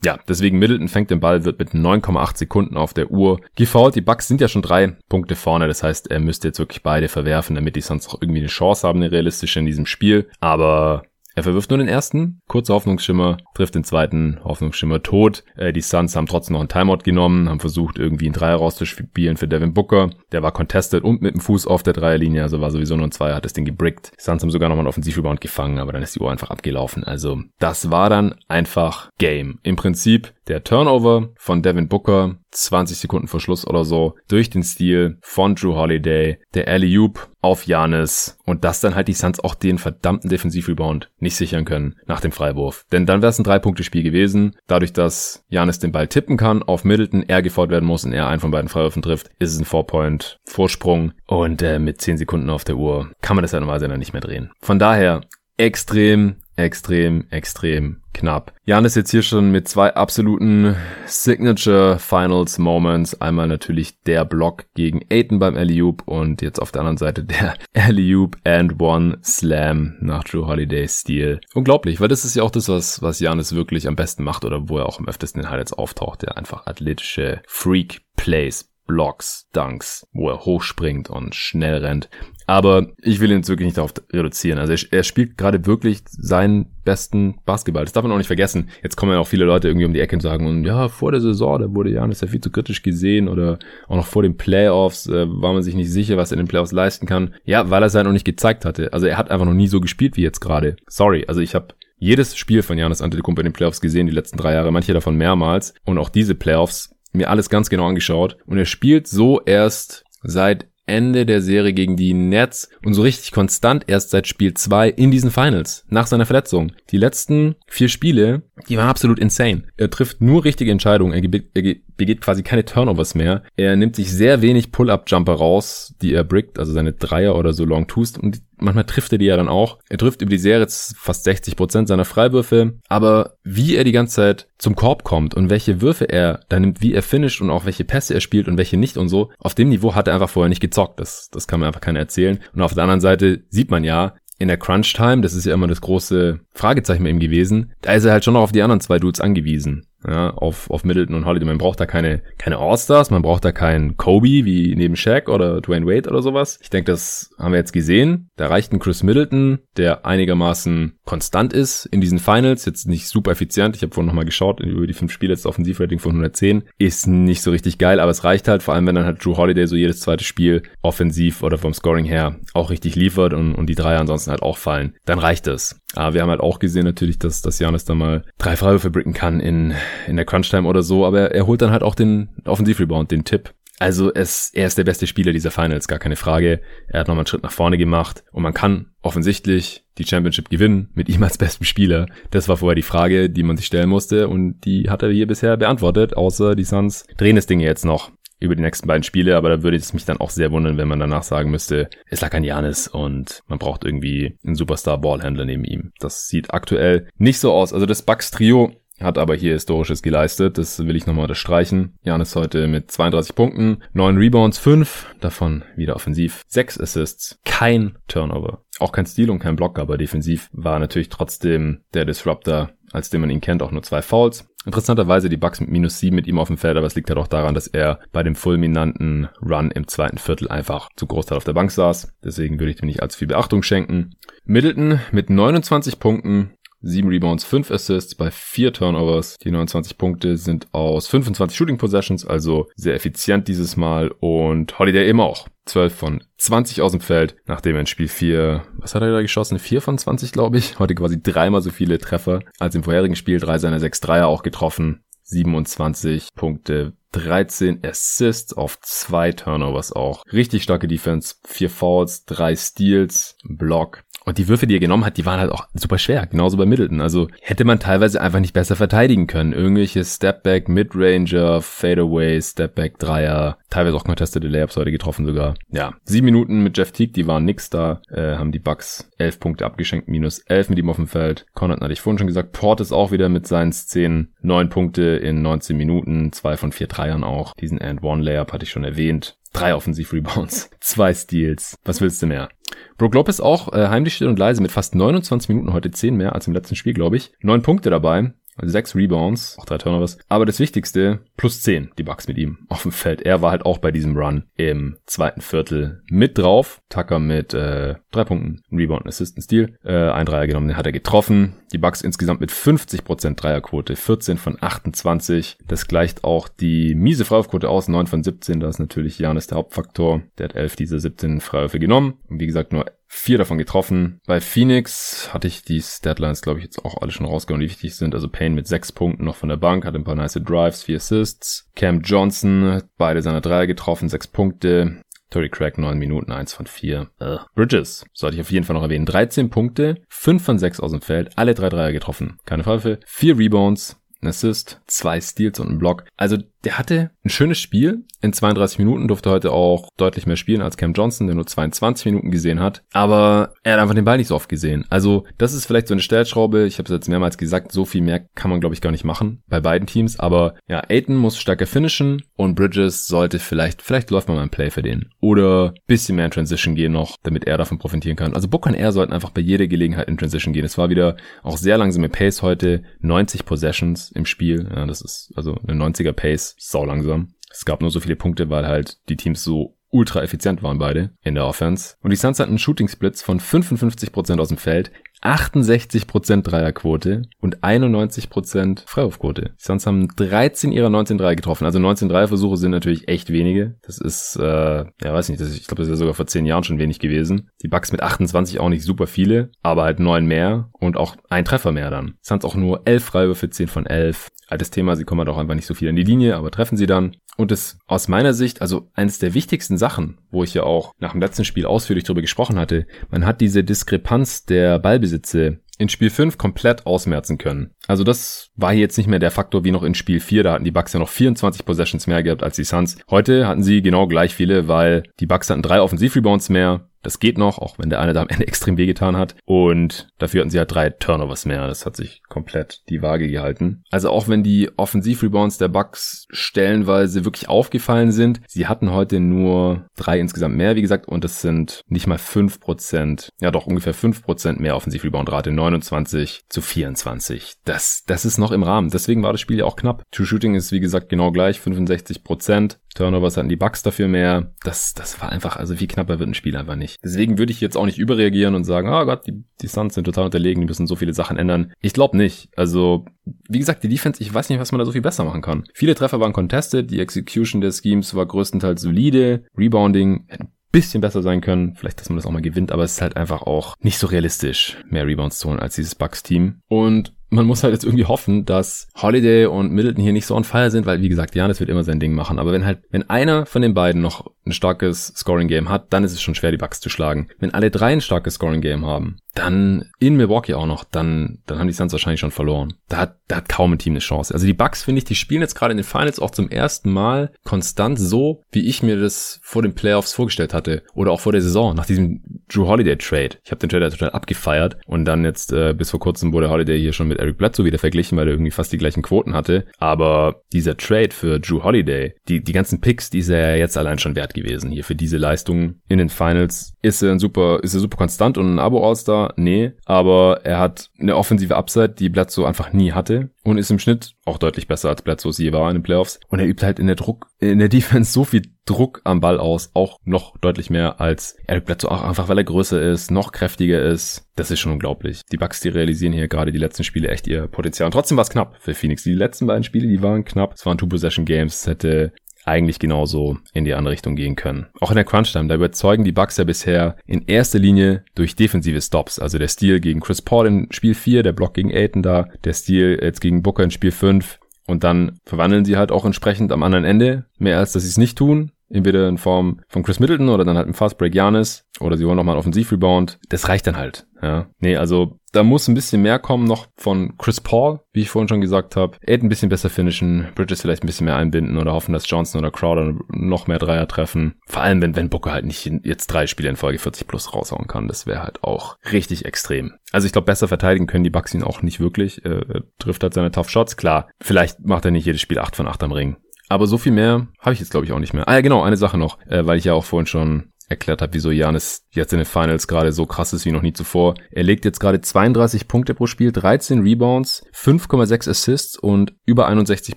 Ja, deswegen Middleton fängt den Ball, wird mit 9,8 Sekunden auf der Uhr gefault. Die Bucks sind ja schon drei Punkte vorne. Das heißt, er müsste jetzt wirklich beide verwerfen, damit die sonst auch irgendwie eine Chance haben, eine realistische in diesem Spiel. Aber er verwirft nur den ersten, kurzer Hoffnungsschimmer, trifft den zweiten, Hoffnungsschimmer tot. Äh, die Suns haben trotzdem noch einen Timeout genommen, haben versucht irgendwie einen Dreier rauszuspielen für Devin Booker. Der war contested und mit dem Fuß auf der Dreierlinie, also war sowieso nur ein Zweier, hat das Ding gebrickt. Die Suns haben sogar nochmal einen Offensivrebound gefangen, aber dann ist die Uhr einfach abgelaufen. Also das war dann einfach Game. Im Prinzip der Turnover von Devin Booker 20 Sekunden vor Schluss oder so, durch den Stil von Drew Holiday, der Alley-Oop auf Janis und dass dann halt die Suns auch den verdammten Defensivrebound nicht sichern können nach dem Freiwurf. Denn dann wäre es ein Drei-Punkte-Spiel gewesen. Dadurch, dass Janis den Ball tippen kann auf Middleton, er gefordert werden muss und er einen von beiden Freiwürfen trifft, ist es ein Four-Point-Vorsprung und äh, mit 10 Sekunden auf der Uhr kann man das ja normalerweise dann nicht mehr drehen. Von daher extrem extrem, extrem knapp. Jan ist jetzt hier schon mit zwei absoluten Signature Finals Moments. Einmal natürlich der Block gegen Aiton beim Alley-Oop und jetzt auf der anderen Seite der [LAUGHS] Alley-Oop and One Slam nach Drew Holidays Stil. Unglaublich, weil das ist ja auch das, was, was Janis wirklich am besten macht oder wo er auch am öftesten in Highlights auftaucht. Der einfach athletische Freak Plays Blocks, Dunks, wo er hochspringt und schnell rennt. Aber ich will ihn jetzt wirklich nicht darauf reduzieren. Also er, er spielt gerade wirklich seinen besten Basketball. Das darf man auch nicht vergessen. Jetzt kommen ja auch viele Leute irgendwie um die Ecke und sagen, ja, vor der Saison, da wurde Janis ja viel zu kritisch gesehen oder auch noch vor den Playoffs äh, war man sich nicht sicher, was er in den Playoffs leisten kann. Ja, weil er es halt noch nicht gezeigt hatte. Also er hat einfach noch nie so gespielt wie jetzt gerade. Sorry, also ich habe jedes Spiel von Janis Antetokounmpo in den Playoffs gesehen, die letzten drei Jahre, manche davon mehrmals. Und auch diese Playoffs mir alles ganz genau angeschaut. Und er spielt so erst seit Ende der Serie gegen die Nets und so richtig konstant erst seit Spiel 2 in diesen Finals, nach seiner Verletzung. Die letzten vier Spiele, die waren absolut insane. Er trifft nur richtige Entscheidungen, er, er begeht quasi keine Turnovers mehr. Er nimmt sich sehr wenig Pull-Up-Jumper raus, die er brickt, also seine Dreier oder so Long Twos und manchmal trifft er die ja dann auch. Er trifft über die Serie fast 60 Prozent seiner Freiwürfe, aber wie er die ganze Zeit zum Korb kommt und welche Würfe er da nimmt, wie er finisht und auch welche Pässe er spielt und welche nicht und so, auf dem Niveau hat er einfach vorher nicht gezockt. Das, das kann mir einfach keiner erzählen. Und auf der anderen Seite sieht man ja, in der Crunch Time, das ist ja immer das große Fragezeichen bei ihm gewesen, da ist er halt schon noch auf die anderen zwei Dudes angewiesen ja, auf, auf Middleton und Holiday. Man braucht da keine, keine All-Stars, man braucht da keinen Kobe wie neben Shaq oder Dwayne Wade oder sowas. Ich denke, das haben wir jetzt gesehen. Da reicht ein Chris Middleton, der einigermaßen konstant ist in diesen Finals, jetzt nicht super effizient. Ich habe vorhin nochmal geschaut, über die fünf Spiele jetzt Offensivrating von 110. Ist nicht so richtig geil, aber es reicht halt, vor allem wenn dann halt Drew Holiday so jedes zweite Spiel offensiv oder vom Scoring her auch richtig liefert und, und die drei ansonsten halt auch fallen. Dann reicht es. Aber wir haben halt auch gesehen natürlich, dass, dass Janis da mal drei Freiwürfe bricken kann in, in der Crunch-Time oder so, aber er holt dann halt auch den Offensivrebound, den Tipp. Also es, er ist der beste Spieler dieser Finals, gar keine Frage. Er hat nochmal einen Schritt nach vorne gemacht und man kann offensichtlich die Championship gewinnen mit ihm als besten Spieler. Das war vorher die Frage, die man sich stellen musste und die hat er hier bisher beantwortet, außer die Suns drehen das Ding jetzt noch über die nächsten beiden Spiele, aber da würde es mich dann auch sehr wundern, wenn man danach sagen müsste, es lag an Janis und man braucht irgendwie einen Superstar-Ballhändler neben ihm. Das sieht aktuell nicht so aus. Also das Bucks-Trio hat aber hier Historisches geleistet. Das will ich nochmal unterstreichen. Janis heute mit 32 Punkten, 9 Rebounds, 5, davon wieder offensiv, 6 Assists, kein Turnover. Auch kein Stil und kein Block, aber defensiv war natürlich trotzdem der Disruptor, als den man ihn kennt, auch nur zwei Fouls. Interessanterweise die Bucks mit minus 7 mit ihm auf dem Feld, aber es liegt halt auch daran, dass er bei dem fulminanten Run im zweiten Viertel einfach zu Großteil auf der Bank saß. Deswegen würde ich dem nicht allzu viel Beachtung schenken. Middleton mit 29 Punkten, 7 Rebounds, 5 Assists bei 4 Turnovers. Die 29 Punkte sind aus 25 Shooting Possessions, also sehr effizient dieses Mal. Und Holiday eben auch. 12 von 20 aus dem Feld, nachdem er in Spiel 4, was hat er da geschossen? 4 von 20, glaube ich. Heute quasi dreimal so viele Treffer als im vorherigen Spiel. Drei seiner 6 Dreier auch getroffen. 27 Punkte, 13 Assists auf zwei Turnovers auch. Richtig starke Defense, 4 Fouls, 3 Steals, Block. Und die Würfe, die er genommen hat, die waren halt auch super schwer, genauso bei Middleton. Also hätte man teilweise einfach nicht besser verteidigen können. Irgendwelche Stepback, Midranger, Fadeaway, Stepback, Dreier, teilweise auch contested Layups heute getroffen sogar. Ja, sieben Minuten mit Jeff Teague, die waren nix da, äh, haben die Bucks elf Punkte abgeschenkt, minus elf mit ihm auf dem Feld. Conrad hatte ich vorhin schon gesagt, Port ist auch wieder mit seinen zehn, neun Punkte in 19 Minuten, zwei von vier Dreiern auch. Diesen And-One-Layup hatte ich schon erwähnt. Drei Offensiv-Rebounds, [LAUGHS] zwei Steals. Was willst du mehr? Brook Lopez auch äh, heimlich still und leise mit fast 29 Minuten, heute 10 mehr als im letzten Spiel, glaube ich. Neun Punkte dabei, sechs Rebounds, auch drei Turnovers. Aber das Wichtigste, plus zehn, die Bucks mit ihm auf dem Feld. Er war halt auch bei diesem Run im zweiten Viertel mit drauf. Tucker mit äh, drei Punkten, Rebound, Assist, Steal. Äh, ein Dreier genommen, den hat er getroffen. Die Bucks insgesamt mit 50% Dreierquote, 14 von 28. Das gleicht auch die miese Freiwurfquote aus, 9 von 17. Da ist natürlich Janis der Hauptfaktor. Der hat 11 dieser 17 Freiwürfe genommen. Und wie gesagt, nur vier davon getroffen. Bei Phoenix hatte ich die Statlines, glaube ich, jetzt auch alle schon rausgehauen, die wichtig sind. Also Payne mit sechs Punkten noch von der Bank, hat ein paar nice Drives, vier Assists. Cam Johnson, beide seiner Dreier getroffen, sechs Punkte. Tory Craig 9 Minuten, 1 von 4. Ugh. Bridges, sollte ich auf jeden Fall noch erwähnen. 13 Punkte, 5 von 6 aus dem Feld, alle drei Dreier getroffen. Keine Pfeife. 4 Rebounds, ein Assist, zwei Steals und ein Block. Also der hatte ein schönes Spiel. In 32 Minuten durfte heute auch deutlich mehr spielen als Cam Johnson, der nur 22 Minuten gesehen hat. Aber er hat einfach den Ball nicht so oft gesehen. Also das ist vielleicht so eine Stellschraube. Ich habe es jetzt mehrmals gesagt, so viel mehr kann man, glaube ich, gar nicht machen bei beiden Teams. Aber ja, Aiton muss stärker finishen und Bridges sollte vielleicht, vielleicht läuft mal ein Play für den. Oder bisschen mehr in Transition gehen noch, damit er davon profitieren kann. Also Booker und er sollten einfach bei jeder Gelegenheit in Transition gehen. Es war wieder auch sehr langsame Pace heute. 90 Possessions im Spiel. Ja, das ist also eine 90er Pace sau langsam. Es gab nur so viele Punkte, weil halt die Teams so ultra effizient waren beide in der Offense. Und die Suns hatten einen Shooting Splits von 55% aus dem Feld, 68% Dreierquote und 91% Freiwurfquote. Die Suns haben 13 ihrer 19 Dreier getroffen. Also 19 Dreierversuche sind natürlich echt wenige. Das ist, äh, ja weiß nicht, das, ich glaube, das ja sogar vor 10 Jahren schon wenig gewesen. Die Bucks mit 28 auch nicht super viele, aber halt 9 mehr und auch ein Treffer mehr dann. Suns auch nur 11 Freiwürfe, 10 von 11 altes Thema, sie kommen halt einfach nicht so viel in die Linie, aber treffen sie dann. Und das aus meiner Sicht, also eines der wichtigsten Sachen, wo ich ja auch nach dem letzten Spiel ausführlich darüber gesprochen hatte, man hat diese Diskrepanz der Ballbesitze in Spiel 5 komplett ausmerzen können. Also das war jetzt nicht mehr der Faktor wie noch in Spiel 4, da hatten die Bucks ja noch 24 Possessions mehr gehabt als die Suns. Heute hatten sie genau gleich viele, weil die Bucks hatten drei Offensivrebounds mehr, das geht noch, auch wenn der eine da am Ende [LAUGHS] extrem wehgetan hat. Und dafür hatten sie halt drei Turnovers mehr. Das hat sich komplett die Waage gehalten. Also auch wenn die Offensivrebounds der Bucks stellenweise wirklich aufgefallen sind, sie hatten heute nur drei insgesamt mehr, wie gesagt, und das sind nicht mal fünf Prozent, ja doch ungefähr fünf Prozent mehr Offensivrebound-Rate, 29 zu 24. Das, das ist noch im Rahmen. Deswegen war das Spiel ja auch knapp. True Shooting ist wie gesagt genau gleich, 65 Prozent. Turnovers hatten die Bucks dafür mehr. Das, das war einfach, also wie knapper wird ein Spiel einfach nicht. Deswegen würde ich jetzt auch nicht überreagieren und sagen, oh Gott, die, die Suns sind total unterlegen, die müssen so viele Sachen ändern. Ich glaube nicht. Also, wie gesagt, die Defense, ich weiß nicht, was man da so viel besser machen kann. Viele Treffer waren contested, die Execution der Schemes war größtenteils solide, Rebounding bisschen besser sein können. Vielleicht, dass man das auch mal gewinnt, aber es ist halt einfach auch nicht so realistisch, mehr Rebounds zu holen als dieses Bucks-Team. Und man muss halt jetzt irgendwie hoffen, dass Holiday und Middleton hier nicht so on fire sind, weil wie gesagt, Janis wird immer sein Ding machen. Aber wenn halt, wenn einer von den beiden noch ein starkes Scoring-Game hat, dann ist es schon schwer, die Bucks zu schlagen. Wenn alle drei ein starkes Scoring-Game haben, dann in Milwaukee auch noch, dann, dann haben die Suns wahrscheinlich schon verloren. Da hat, da hat kaum ein Team eine Chance. Also die Bucks, finde ich, die spielen jetzt gerade in den Finals auch zum ersten Mal konstant so, wie ich mir das vor den Playoffs vorgestellt hatte. Oder auch vor der Saison, nach diesem Drew Holiday Trade. Ich habe den Trade total abgefeiert und dann jetzt äh, bis vor kurzem wurde Holiday hier schon mit Eric Bledsoe wieder verglichen, weil er irgendwie fast die gleichen Quoten hatte. Aber dieser Trade für Drew Holiday, die, die ganzen Picks, die ist er ja jetzt allein schon wert gewesen hier für diese Leistung in den Finals. Ist er ein super, ist er super konstant und ein Abo-All-Star? Nee. Aber er hat eine offensive Upside, die Bledsoe einfach nie hatte und ist im Schnitt auch deutlich besser als Bledsoe je war in den Playoffs. Und er übt halt in der Druck, in der Defense so viel Druck am Ball aus, auch noch deutlich mehr als Eric Bledsoe, auch einfach weil er größer ist, noch kräftiger ist. Das ist schon unglaublich. Die Bucks, die realisieren hier gerade die letzten Spiele echt ihr Potenzial. Und trotzdem war es knapp für Phoenix. Die letzten beiden Spiele, die waren knapp. Es waren Two-Possession-Games. Es hätte eigentlich genauso in die andere Richtung gehen können. Auch in der Crunch-Time, da überzeugen die Bucks ja bisher in erster Linie durch defensive Stops. Also der Stil gegen Chris Paul in Spiel 4, der Block gegen Aiton da, der Stil jetzt gegen Booker in Spiel 5. Und dann verwandeln sie halt auch entsprechend am anderen Ende, mehr als dass sie es nicht tun. Entweder in Form von Chris Middleton oder dann halt ein Fast Break Janis oder sie holen nochmal einen Offensiv-Rebound. Das reicht dann halt. Ja. Nee, also da muss ein bisschen mehr kommen noch von Chris Paul, wie ich vorhin schon gesagt habe. Er ein bisschen besser finishen, Bridges vielleicht ein bisschen mehr einbinden oder hoffen, dass Johnson oder Crowder noch mehr Dreier treffen. Vor allem, wenn, wenn Booker halt nicht jetzt drei Spiele in Folge 40 plus raushauen kann. Das wäre halt auch richtig extrem. Also ich glaube, besser verteidigen können die Bucks ihn auch nicht wirklich. Er trifft halt seine Tough Shots. Klar, vielleicht macht er nicht jedes Spiel 8 von 8 am Ring. Aber so viel mehr habe ich jetzt, glaube ich, auch nicht mehr. Ah ja, genau, eine Sache noch, äh, weil ich ja auch vorhin schon erklärt habe, wieso Janis jetzt in den Finals gerade so krass ist wie noch nie zuvor. Er legt jetzt gerade 32 Punkte pro Spiel, 13 Rebounds, 5,6 Assists und über 61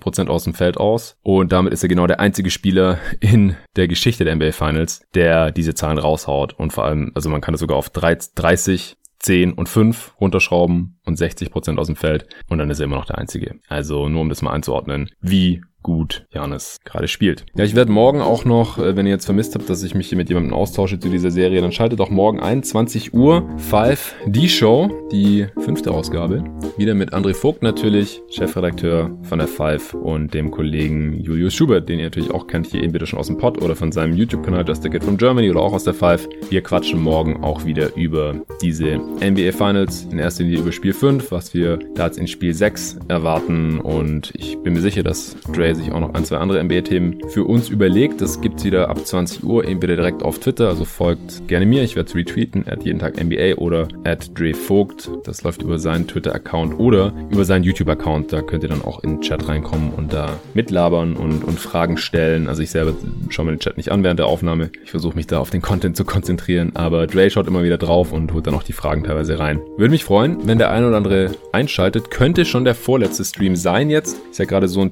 Prozent aus dem Feld aus. Und damit ist er genau der einzige Spieler in der Geschichte der NBA Finals, der diese Zahlen raushaut. Und vor allem, also man kann es sogar auf 30, 10 und 5 runterschrauben und 60 Prozent aus dem Feld. Und dann ist er immer noch der Einzige. Also nur um das mal einzuordnen, wie gut Janis gerade spielt. Ja, ich werde morgen auch noch, äh, wenn ihr jetzt vermisst habt, dass ich mich hier mit jemandem austausche zu dieser Serie, dann schaltet auch morgen ein, 20 Uhr, Five, die Show, die fünfte Ausgabe. Wieder mit André Vogt natürlich, Chefredakteur von der Five und dem Kollegen Julius Schubert, den ihr natürlich auch kennt, hier entweder schon aus dem Pod oder von seinem YouTube-Kanal Just a Kid from Germany oder auch aus der Five. Wir quatschen morgen auch wieder über diese NBA Finals, in erster Linie über Spiel 5, was wir da jetzt in Spiel 6 erwarten und ich bin mir sicher, dass Dre sich auch noch ein, zwei andere NBA-Themen für uns überlegt. Das gibt's wieder ab 20 Uhr, entweder direkt auf Twitter, also folgt gerne mir, ich werde es retweeten, at jeden Tag NBA oder at Dre Vogt. Das läuft über seinen Twitter-Account oder über seinen YouTube-Account. Da könnt ihr dann auch in den Chat reinkommen und da mitlabern und, und Fragen stellen. Also ich selber schaue mir den Chat nicht an während der Aufnahme. Ich versuche mich da auf den Content zu konzentrieren, aber Dre schaut immer wieder drauf und holt dann auch die Fragen teilweise rein. Würde mich freuen, wenn der ein oder andere einschaltet. Könnte schon der vorletzte Stream sein jetzt. Ist ja gerade so ein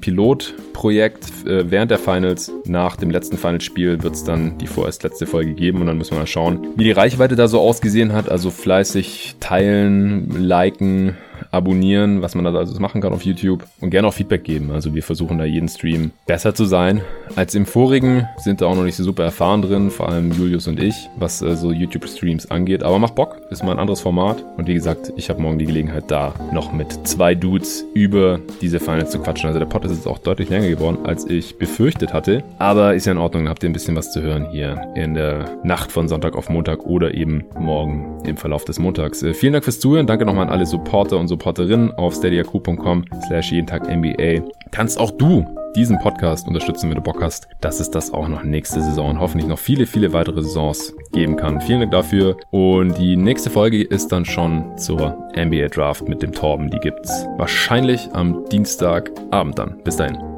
Pilotprojekt äh, während der Finals. Nach dem letzten Finalspiel wird es dann die vorerst letzte Folge geben und dann müssen wir mal schauen, wie die Reichweite da so ausgesehen hat. Also fleißig teilen, liken, abonnieren, was man da also machen kann auf YouTube und gerne auch Feedback geben. Also wir versuchen da jeden Stream besser zu sein als im vorigen. Sind da auch noch nicht so super erfahren drin, vor allem Julius und ich, was äh, so YouTube-Streams angeht. Aber macht Bock, ist mal ein anderes Format. Und wie gesagt, ich habe morgen die Gelegenheit da noch mit zwei Dudes über diese Finals zu quatschen. Also der Pod ist jetzt auch deutlich länger geworden, als ich befürchtet hatte. Aber ist ja in Ordnung, habt ihr ein bisschen was zu hören hier in der Nacht von Sonntag auf Montag oder eben morgen im Verlauf des Montags. Äh, vielen Dank fürs Zuhören. Danke nochmal an alle Supporter und Supporterinnen auf steadyaq.com slash jeden Tag NBA. Kannst auch du diesen Podcast unterstützen, wenn du Bock hast, dass es das auch noch nächste Saison und hoffentlich noch viele, viele weitere Saisons geben kann. Vielen Dank dafür. Und die nächste Folge ist dann schon zur NBA Draft mit dem Torben. Die gibt's wahrscheinlich am Dienstagabend dann. Bis dahin.